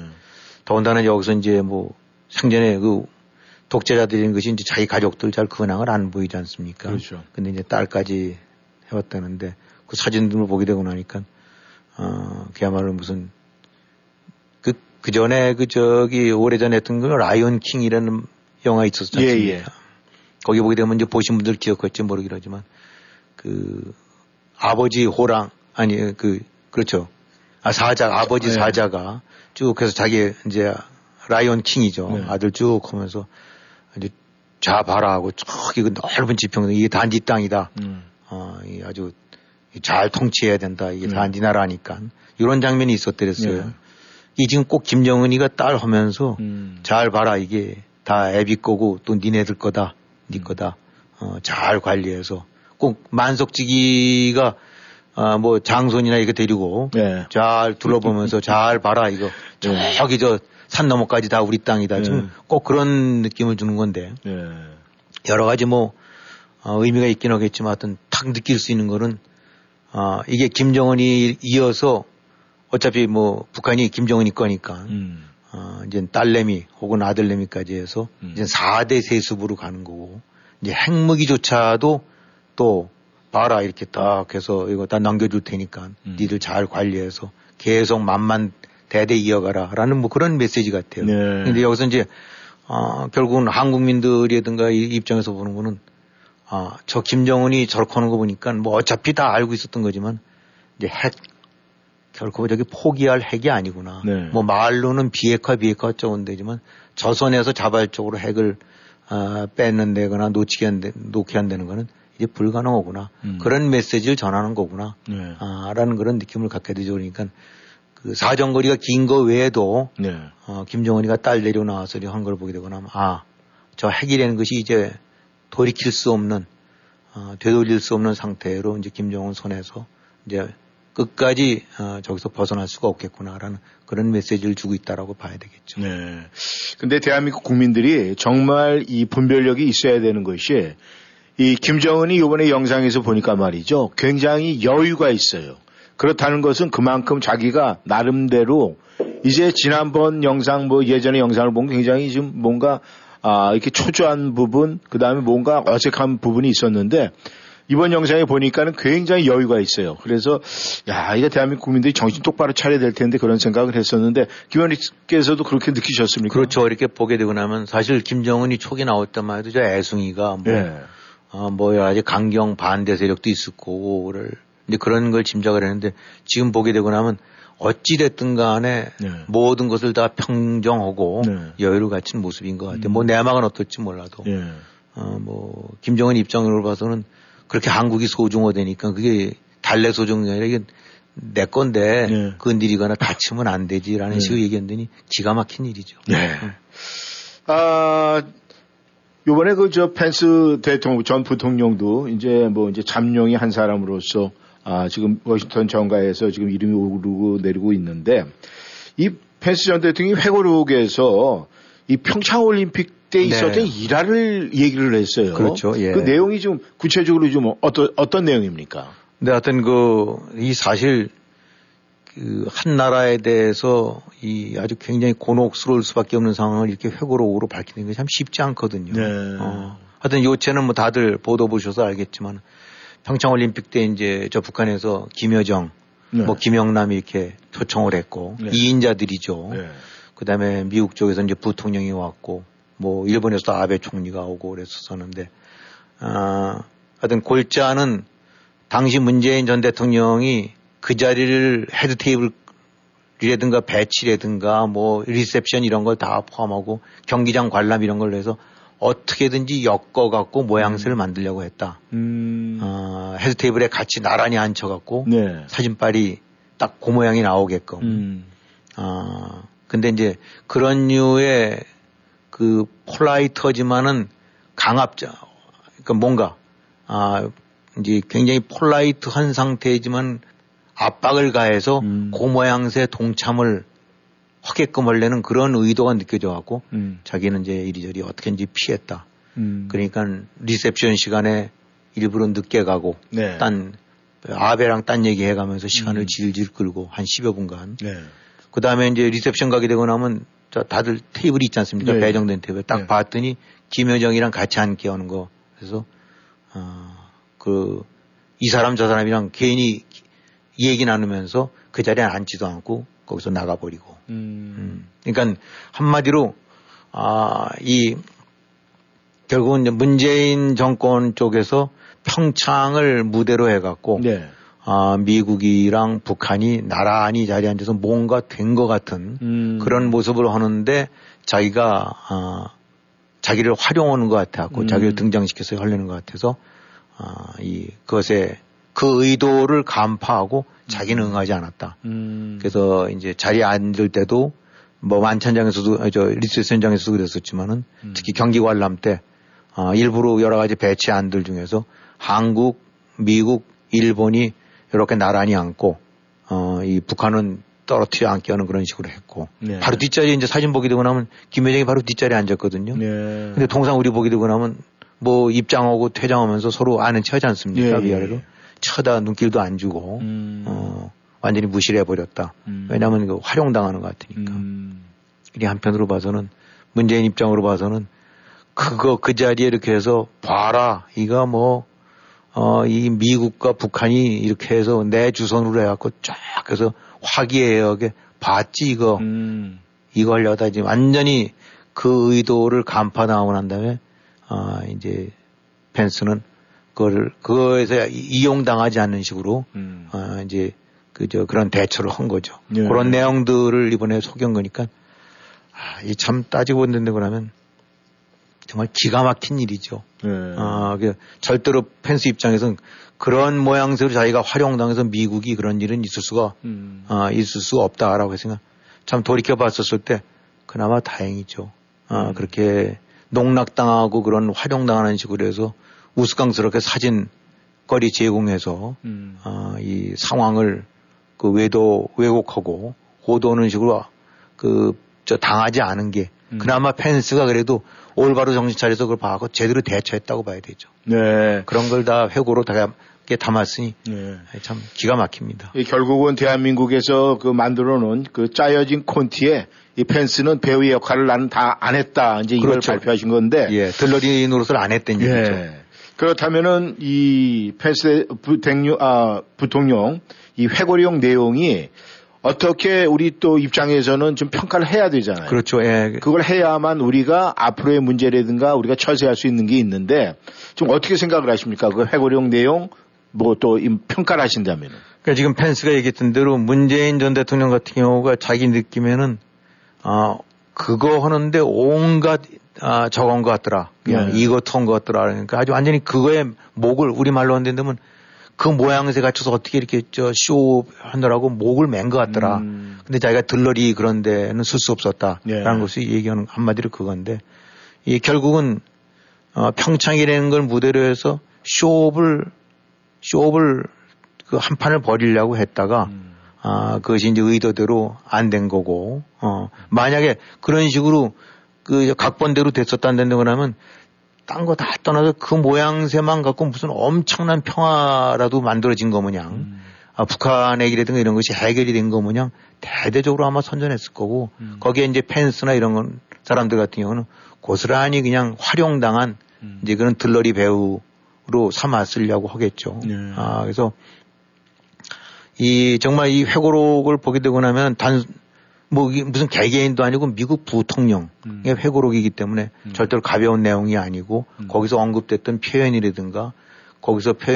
더군다나 여기서 이제 뭐 생전에 그 독재자들인 것이 이제 자기 가족들 잘 근황을 안 보이지 않습니까? 그렇죠. 근데 이제 딸까지 해왔다는데 그 사진들을 보게 되고 나니까 어 그야말로 무슨 그, 그 전에 그 저기 오래전에 했던 그 라이온 킹이라는 영화 있었지 예, 않습니까? 예. 거기 보게 되면 이제 보신 분들 기억할지 모르긴 하지만 그 아버지 호랑 아니 그 그렇죠. 아 사자 아버지 네. 사자가 쭉 해서 자기 이제 라이온 킹이죠. 네. 아들 쭉 하면서 이제 자 봐라 하고 저기 그 넓은 지평 이게 단지 땅이다. 음. 어, 이 아주 잘 통치해야 된다. 이게 네. 단지 나라니까 이런 장면이 있었더랬어요. 네. 이 지금 꼭 김정은이가 딸 하면서 음. 잘 봐라 이게 다 애비 거고 또 니네들 거다 음. 니 거다 어, 잘 관리해서 꼭 만석지기가 아, 뭐 장손이나 이거 데리고 네. 잘 둘러보면서 잘 봐라 이거 저기 저 산 너머까지 다 우리 땅이다 네. 지금 꼭 그런 느낌을 주는 건데 네. 여러 가지 뭐 어, 의미가 있긴 하겠지만 하여튼 탁 느낄 수 있는 거는 아, 이게 김정은이 이어서 어차피 뭐 북한이 김정은이 거니까 음. 어, 이제 딸내미 혹은 아들내미까지 해서 음. 이제 4대 세습으로 가는 거고 이제 핵무기조차도 또 봐라 이렇게 딱 해서 이거 다 넘겨줄 테니까 음. 니들 잘 관리해서 계속 만만 대대 이어가라 라는 뭐 그런 메시지 같아요. 네. 근데 여기서 이제 어, 결국은 한국민들이든가 이 입장에서 보는 거는 아, 저 김정은이 저렇게 하는 거 보니까 뭐 어차피 다 알고 있었던 거지만 이제 핵 결코 저기 포기할 핵이 아니구나. 네. 뭐 말로는 비핵화 비핵화 어쩌고 되지만 저선에서 자발적으로 핵을 아, 뺏는 데거나 놓치게 한데, 놓게 한다는 거는 이제 불가능하구나. 음. 그런 메시지를 전하는 거구나. 네. 아, 라는 그런 느낌을 갖게 되죠. 그러니까 그 사정거리가 긴 거 외에도 네. 어, 김정은이가 딸 내려 나와서 한걸 보게 되고 나면 아, 저 핵이라는 것이 이제 돌이킬 수 없는 어, 되돌릴 수 없는 상태로 이제 김정은 손에서 이제 끝까지 어, 저기서 벗어날 수가 없겠구나라는 그런 메시지를 주고 있다라고 봐야 되겠죠. 네. 근데 대한민국 국민들이 정말 이 분별력이 있어야 되는 것이 이 김정은이 이번에 영상에서 보니까 말이죠. 굉장히 여유가 있어요. 그렇다는 것은 그만큼 자기가 나름대로 이제 지난번 영상 뭐 예전의 영상을 보면 굉장히 좀 뭔가 아 이렇게 초조한 부분 그 다음에 뭔가 어색한 부분이 있었는데 이번 영상에 보니까는 굉장히 여유가 있어요. 그래서 야 이거 대한민국 국민들이 정신 똑바로 차려야 될 텐데 그런 생각을 했었는데 김 의원님께서도 그렇게 느끼셨습니까? 그렇죠. 이렇게 보게 되고 나면 사실 김정은이 초기 나올 때만 해도 저 애숭이가 뭐, 네. 어, 뭐 여러 가지 강경 반대 세력도 있을 거고를 이제 그런 걸 짐작을 했는데 지금 보게 되고 나면 어찌됐든 간에 네. 모든 것을 다 평정하고 네. 여유를 갖춘 모습인 것 같아요. 음. 뭐 내막은 어떨지 몰라도. 예. 어, 뭐, 김정은 입장으로 봐서는 그렇게 한국이 소중화되니까 그게 달래 소중이 아니라 이게 내 건데 네. 건드리거나 다치면 안 되지라는 네. 식으로 얘기했더니 기가 막힌 일이죠. 네. 아, 요번에 그 저 펜스 대통령, 전 부통령도 이제 뭐 이제 잠룡이 한 사람으로서 아, 지금 워싱턴 정가에서 지금 이름이 오르고 내리고 있는데 이 펜스 전 대통령이 회고록에서 이 평창 올림픽 때 네. 있었던 일화를 얘기를 했어요. 그렇죠. 예. 그 내용이 좀 구체적으로 좀 어떤 어떤 내용입니까? 근데 하여튼 그, 이 사실, 그, 한 나라에 대해서 이 아주 굉장히 곤혹스러울 수밖에 없는 상황을 이렇게 회고록으로 밝히는 게 참 쉽지 않거든요. 네. 어, 하여튼 요체는 뭐 다들 보도 보셔서 알겠지만 평창올림픽 때 이제 저 북한에서 김여정, 네. 뭐 김영남 이렇게 초청을 했고 네. 이인자들이죠 네. 그 다음에 미국 쪽에서 이제 부통령이 왔고 뭐 일본에서도 아베 총리가 오고 그랬었는데 아, 하여튼 골자는 당시 문재인 전 대통령이 그 자리를 head table이라든가 배치라든가 뭐 리셉션 이런 걸 다 포함하고 경기장 관람 이런 걸로 해서 어떻게든지 엮어갖고 모양새를 만들려고 했다. 음. 어, head table에 같이 나란히 앉혀갖고 네. 사진빨이 딱 그 모양이 나오게끔. 음. 아, 근데 이제 그런 류의 그 polite하지만은 강압적, 그러니까 뭔가, 아, 이제 굉장히 polite한 상태이지만 압박을 가해서 음. 그 모양새 동참을 하게끔 하려는 그런 의도가 느껴져 갖고 음. 자기는 이제 이리저리 어떻게든지 피했다. 음. 그러니까 리셉션 시간에 일부러 늦게 가고 네. 딴 아베랑 딴 얘기 해가면서 시간을 음. 질질 끌고 한 10여 분간 네. 그 다음에 이제 리셉션 가게 되고 나면 저 다들 테이블이 있지 않습니까? 네. 배정된 테이블. 딱 네. 봤더니 김여정이랑 같이 앉게 하는 거. 그래서, 어, 그, 이 사람 저 사람이랑 괜히 얘기 나누면서 그 자리에 앉지도 않고 거기서 나가버리고. 음. 음. 그러니까 한마디로, 아, 이, 결국은 이제 문재인 정권 쪽에서 평창을 무대로 해갖고 네. 아, 미국이랑 북한이 나란히 자리에 앉아서 뭔가 된 것 같은 음. 그런 모습을 하는데 자기가 아, 자기를 활용하는 것 같아갖고 음. 자기를 등장시켜서 하려는 것 같아서 아, 이 그것에 그 의도를 간파하고 자기는 응하지 않았다. 음. 그래서 이제 자리에 앉을 때도 뭐 만찬장에서도 아, 저 리셉션장에서도 그랬었지만은 음. 특히 경기 관람 때 아, 일부러 여러 가지 배치 안들 중에서 한국, 미국, 일본이 이렇게 나란히 앉고 어, 이 북한은 떨어뜨려 앉게 하는 그런 식으로 했고 네. 바로 뒷자리에 이제 사진 보게 되고 나면 김여정이 바로 뒷자리에 앉았거든요. 네. 근데 통상 우리 보게 되고 나면 뭐 입장하고 퇴장하면서 서로 아는 체 하지 않습니까? 예, 예. 위아래로 쳐다 눈길도 안 주고 음. 어, 완전히 무시를 해버렸다. 음. 왜냐하면 그 활용당하는 것 같으니까. 음. 이 한편으로 봐서는 문재인 입장으로 봐서는 그거 그 자리에 이렇게 해서 봐라 이거 뭐 어, 이 미국과 북한이 이렇게 해서 내 주선으로 해갖고 쫙 해서 화기애애하게 봤지 이거 음. 이거 하려다 이제 완전히 그 의도를 간파당하고 난 다음에 아 이제 펜스는 그거를 그거에서 이- 이용당하지 않는 식으로 음. 아 이제 그저 그런 대처를 한 거죠. 네. 그런 내용들을 이번에 소개한 거니까 아, 이 참 따지고 본다고 그러면 정말 기가 막힌 일이죠. 네. 아, 그 절대로 펜스 입장에서는 그런 모양새로 자기가 활용당해서 미국이 그런 일은 있을 수가 음. 아, 있을 수가 없다라고 생각. 참 돌이켜 봤었을 때 그나마 다행이죠. 아, 음. 그렇게 농락당하고 그런 활용당하는 식으로 해서 우스꽝스럽게 사진거리 제공해서 음. 아, 이 상황을 그 외도 왜곡하고 호도하는 식으로 그 저 당하지 않은 게 음. 그나마 펜스가 그래도 올바로 정신 차려서 그걸 봐고 제대로 대처했다고 봐야 되죠. 네. 그런 걸 다 회고로 다 담았으니 네. 참 기가 막힙니다. 이 결국은 대한민국에서 그 만들어 놓은 그 짜여진 콘티에 이 펜스는 배우의 역할을 나는 다 안 했다. 이제 이걸 그렇죠. 발표하신 건데. 예, 들러리 노릇을 안 했던 얘기죠. 예. 그렇다면은 이 펜스 부통령, 아, 부통령 이 회고령 내용이 어떻게 우리 또 입장에서는 좀 평가를 해야 되잖아요. 그렇죠. 예. 그걸 해야만 우리가 앞으로의 문제라든가 우리가 처세할 수 있는 게 있는데 좀 어떻게 생각을 하십니까? 그 회고령 내용 뭐 또 평가를 하신다면. 그러니까 지금 펜스가 얘기했던 대로 문재인 전 대통령 같은 경우가 자기 느낌에는 어 그거 하는데 온갖 아, 저건 것 같더라. 그냥 네. 이거 턴것 같더라. 그러니까 아주 완전히 그거에 목을 우리말로 한다면 그 모양새 갖춰서 어떻게 이렇게 저쇼 하느라고 목을 맨 것 같더라. 음. 근데 자기가 들러리 그런 데는 쓸 수 없었다라는 네. 것이 얘기하는 한마디로 그건데 이 결국은 어, 평창이라는 걸 무대로 해서 쇼업을 쇼업을 그 한 판을 벌이려고 했다가 음. 아 그것이 이제 의도대로 안 된 거고 어 만약에 그런 식으로 그 각본대로 됐었다는 거라면 딴 거 다 떠나서 그 모양새만 갖고 무슨 엄청난 평화라도 만들어진 거 모양 음. 아, 북한의 일이라든가 이런 것이 해결이 된거 모양 대대적으로 아마 선전했을 거고 음. 거기에 이제 펜스나 이런 건 사람들 같은 경우는 고스란히 그냥 활용당한 음. 이제 그런 들러리 배우로 삼았으려고 하겠죠. 네. 아, 그래서 이 정말 이 회고록을 보게 되고 나면 단, 뭐 무슨 개개인도 아니고 미국 부통령의 음. 회고록이기 때문에 음. 절대로 가벼운 내용이 아니고 음. 거기서 언급됐던 표현이라든가 거기서 표,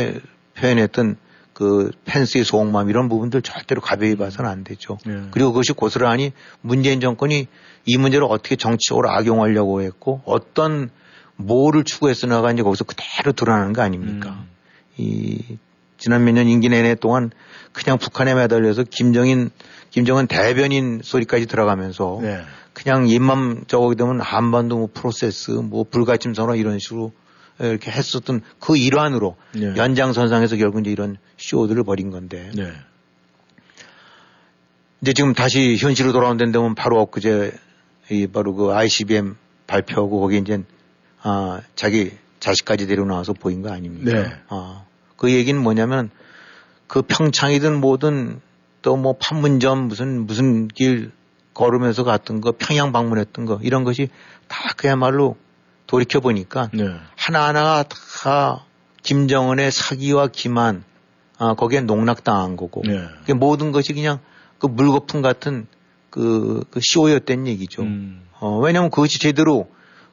표현했던 그 펜스의 소홍맘 이런 부분들 절대로 가벼이 봐서는 안 되죠. 네. 그리고 그것이 고스란히 문재인 정권이 이 문제를 어떻게 정치적으로 악용하려고 했고 어떤 뭐를 추구했으나가 이제 거기서 그대로 드러나는 거 아닙니까? 음. 이 지난 몇 년 임기 내내 동안 그냥 북한에 매달려서 김정인, 김정은 대변인 소리까지 들어가면서 네. 그냥 입만 저거게 되면 한반도 뭐 프로세스, 뭐 불가침 선언 이런 식으로 이렇게 했었던 그 일환으로 네. 연장선상에서 결국 이제 이런 쇼들을 벌인 건데. 네. 이제 지금 다시 현실로 돌아온 데는 되면 바로 엊그제 이 바로 그 ICBM 발표하고 거기 이제 아 자기 자식까지 데리고 나와서 보인 거 아닙니까? 네. 아, 그 얘기는 뭐냐면 그 평창이든 뭐든 또 뭐 판문점 무슨 무슨 길 걸으면서 갔던 거 평양 방문했던 거 이런 것이 다 그야말로 돌이켜 보니까 네. 하나하나가 다 김정은의 사기와 기만 아, 거기에 농락당한 거고 네. 모든 것이 그냥 그 물거품 같은 그, 그 쇼였던 얘기죠. 음. 어, 왜냐하면 그것이 제대로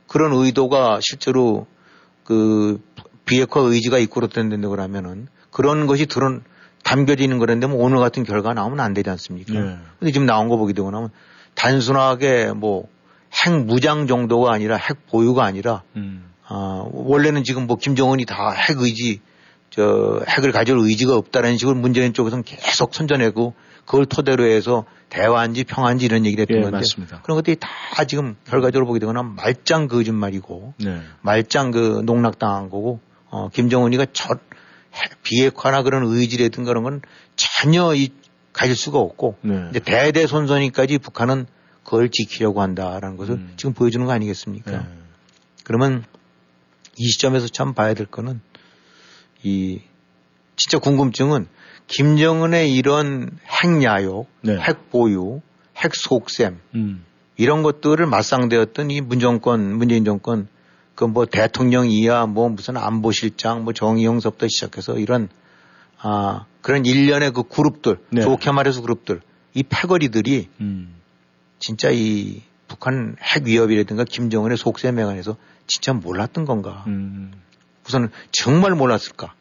그런 의도가 실제로 그 비핵화 의지가 이끌었던 데고 그러면은 그런 것이 드러난 담겨지는 거라는데 뭐 오늘 같은 결과 나오면 안 되지 않습니까? 네. 근데 지금 나온 거 보게 되고 나면 단순하게 뭐 핵 무장 정도가 아니라 핵 보유가 아니라 음. 아, 원래는 지금 뭐 김정은이 다 핵 의지 저 핵을 가질 의지가 없다는 식으로 문재인 쪽에서는 계속 선전하고 그걸 토대로 해서 대화인지 평화인지 이런 얘기를 했던 예, 건데 맞습니다. 그런 것들이 다 지금 결과적으로 보게 되거나 말짱 거짓말이고 네. 말짱 그 농락당한 거고 어, 김정은이가 저 비핵화나 그런 의지라든가 그런 건 전혀 이, 가질 수가 없고 네. 이제 대대손손이까지 북한은 그걸 지키려고 한다라는 것을 음. 지금 보여주는 거 아니겠습니까? 네. 그러면 이 시점에서 참 봐야 될 거는 이 진짜 궁금증은 김정은의 이런 핵야욕, 네. 핵보유, 핵속셈 음. 이런 것들을 맞상대했던 이 문정권, 문재인 정권 그 뭐 대통령 이하 뭐 무슨 안보실장 뭐 정의용서부터 시작해서 이런 아 그런 일련의 그 그룹들 네. 좋게 말해서 그룹들 이 패거리들이 음. 진짜 이 북한 핵 위협이라든가 김정은의 속셈에 관해서 진짜 몰랐던 건가? 음. 우선 정말 몰랐을까?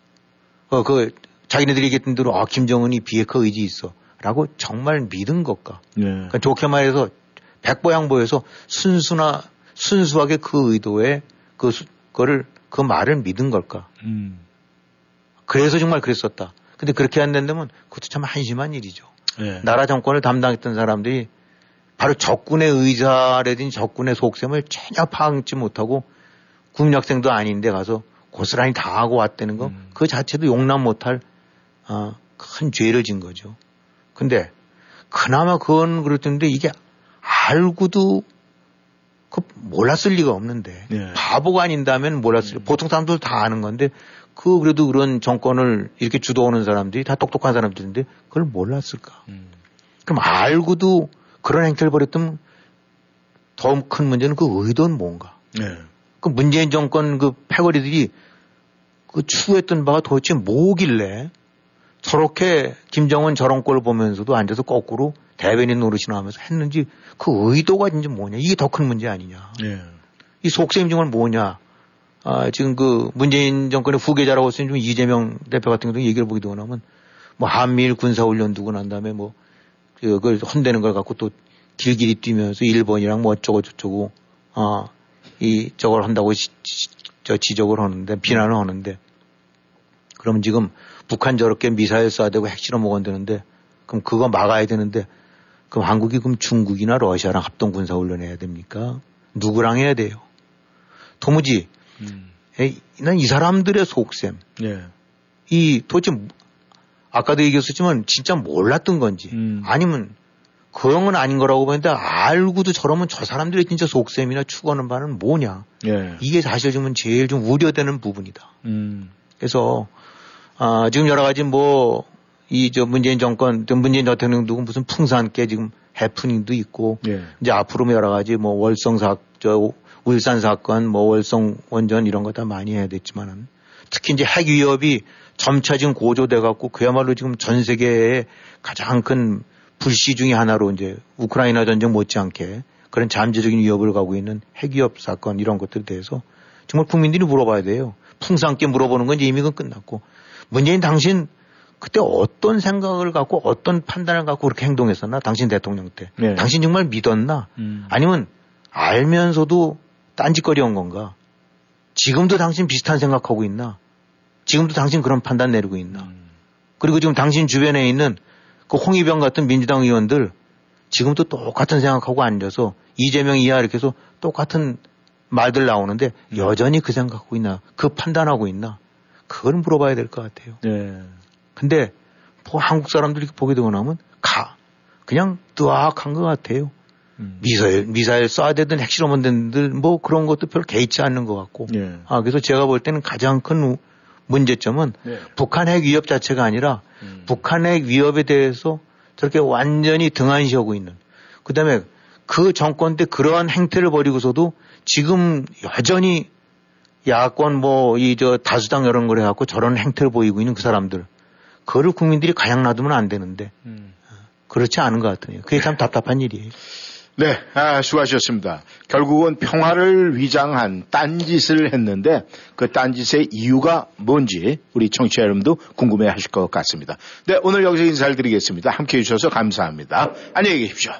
어, 그 자기네들이 얘기했던 대로 아 김정은이 비핵화 의지 있어라고 정말 믿은 것까? 네. 그러니까 좋게 말해서 백보양보에서 순수나 순수하게 그 의도에 그 그거를 그 말을 믿은 걸까? 음. 그래서 정말 그랬었다. 근데 그렇게 안 된다면 그것도 참 한심한 일이죠. 네. 나라 정권을 담당했던 사람들이 바로 적군의 의사라든지 적군의 속셈을 전혀 파악지 못하고 국력생도 아닌데 가서 고스란히 당하고 왔다는 거, 음. 그 자체도 용납 못할 어, 큰 죄를 진 거죠. 근데 그나마 그건 그렇던데 이게 알고도 그 몰랐을 리가 없는데 네. 바보가 아닌다면 몰랐을 음. 보통 사람들 다 아는 건데 그 그래도 그런 정권을 이렇게 주도하는 사람들이 다 똑똑한 사람들인데 그걸 몰랐을까? 음. 그럼 알고도 그런 행태를 벌였던 더큰 문제는 그 의도는 뭔가? 네. 그 문재인 정권 그 패거리들이 그 추구했던 바가 도대체 뭐길래 저렇게 김정은 저런 꼴 보면서도 앉아서 거꾸로 대변인 노릇이나 하면서 했는지 그 의도가 진짜 뭐냐. 이게 더 큰 문제 아니냐. 예. 이 속셈 중은 뭐냐. 아, 지금 그 문재인 정권의 후계자라고 쓰는 좀 이재명 대표 같은 경우 얘기를 보기도 하면 뭐 한미일 군사훈련 두고 난 다음에 뭐 그걸 혼대는 걸 갖고 또 길길이 뛰면서 일본이랑 뭐 어쩌고 저쩌고 아, 이 저걸 한다고 시, 저 지적을 하는데 비난을 하는데 그럼 지금 북한 저렇게 미사일 쏴대고 핵실험 먹었는데 그럼 그거 막아야 되는데 그럼 한국이 그럼 중국이나 러시아랑 합동 군사 훈련 해야 됩니까? 누구랑 해야 돼요? 도무지 음. 난이 사람들의 속셈. 예. 이 도대체 아까도 얘기했었지만 진짜 몰랐던 건지 음. 아니면 그런 건 아닌 거라고 보는데 알고도 저러면 저 사람들의 진짜 속셈이나 추구하는 바는 뭐냐. 예. 이게 사실 지금 제일 좀 우려되는 부분이다. 음. 그래서 아, 지금 여러 가지 뭐 이 저 문재인 정권, 문재인 대통령도 무슨 풍산께 지금 해프닝도 있고 예. 이제 앞으로 뭐 여러 가지 뭐 월성 사, 저 울산 사건, 뭐 월성 원전 이런 거 다 많이 해야 됐지만은 특히 이제 핵 위협이 점차 지금 고조돼 갖고 그야말로 지금 전 세계의 가장 큰 불씨 중의 하나로 이제 우크라이나 전쟁 못지않게 그런 잠재적인 위협을 가고 있는 핵 위협 사건 이런 것들에 대해서 정말 국민들이 물어봐야 돼요. 풍성하게 물어보는 건 이제 이미 그 끝났고 문재인 당신 그때 어떤 생각을 갖고 어떤 판단을 갖고 그렇게 행동했었나 당신 대통령 때 네. 당신 정말 믿었나 음. 아니면 알면서도 딴짓거리 한 건가 지금도 당신 비슷한 생각하고 있나 지금도 당신 그런 판단 내리고 있나 음. 그리고 지금 당신 주변에 있는 그 홍위병 같은 민주당 의원들 지금도 똑같은 생각하고 앉아서 이재명 이하 이렇게 해서 똑같은 말들 나오는데 여전히 그 생각하고 있나 그 판단하고 있나 그걸 물어봐야 될 것 같아요. 네. 근데 뭐 한국 사람들이 보게 되고 나면 가 그냥 뜨악한 것 같아요. 음. 미사일 미사일 쏴대든 핵실험은 된들 뭐 그런 것도 별로 개의치 않는 것 같고. 네. 아 그래서 제가 볼 때는 가장 큰 문제점은 네. 북한 핵 위협 자체가 아니라 음. 북한 핵 위협에 대해서 저렇게 완전히 등한시하고 있는. 그 다음에 그 정권 때 그러한 행태를 벌이고서도 지금 여전히 야권 뭐 이 저 다수당 이런 걸 해갖고 저런 행태를 보이고 있는 그 사람들. 그거를 국민들이 가냥 놔두면 안 되는데. 음. 그렇지 않은 것 같아요. 그게 참 답답한 일이에요. 네, 아, 수고하셨습니다. 결국은 평화를 위장한 딴짓을 했는데 그 딴짓의 이유가 뭔지 우리 청취자 여러분도 궁금해 하실 것 같습니다. 네, 오늘 여기서 인사를 드리겠습니다. 함께 해주셔서 감사합니다. 안녕히 계십시오.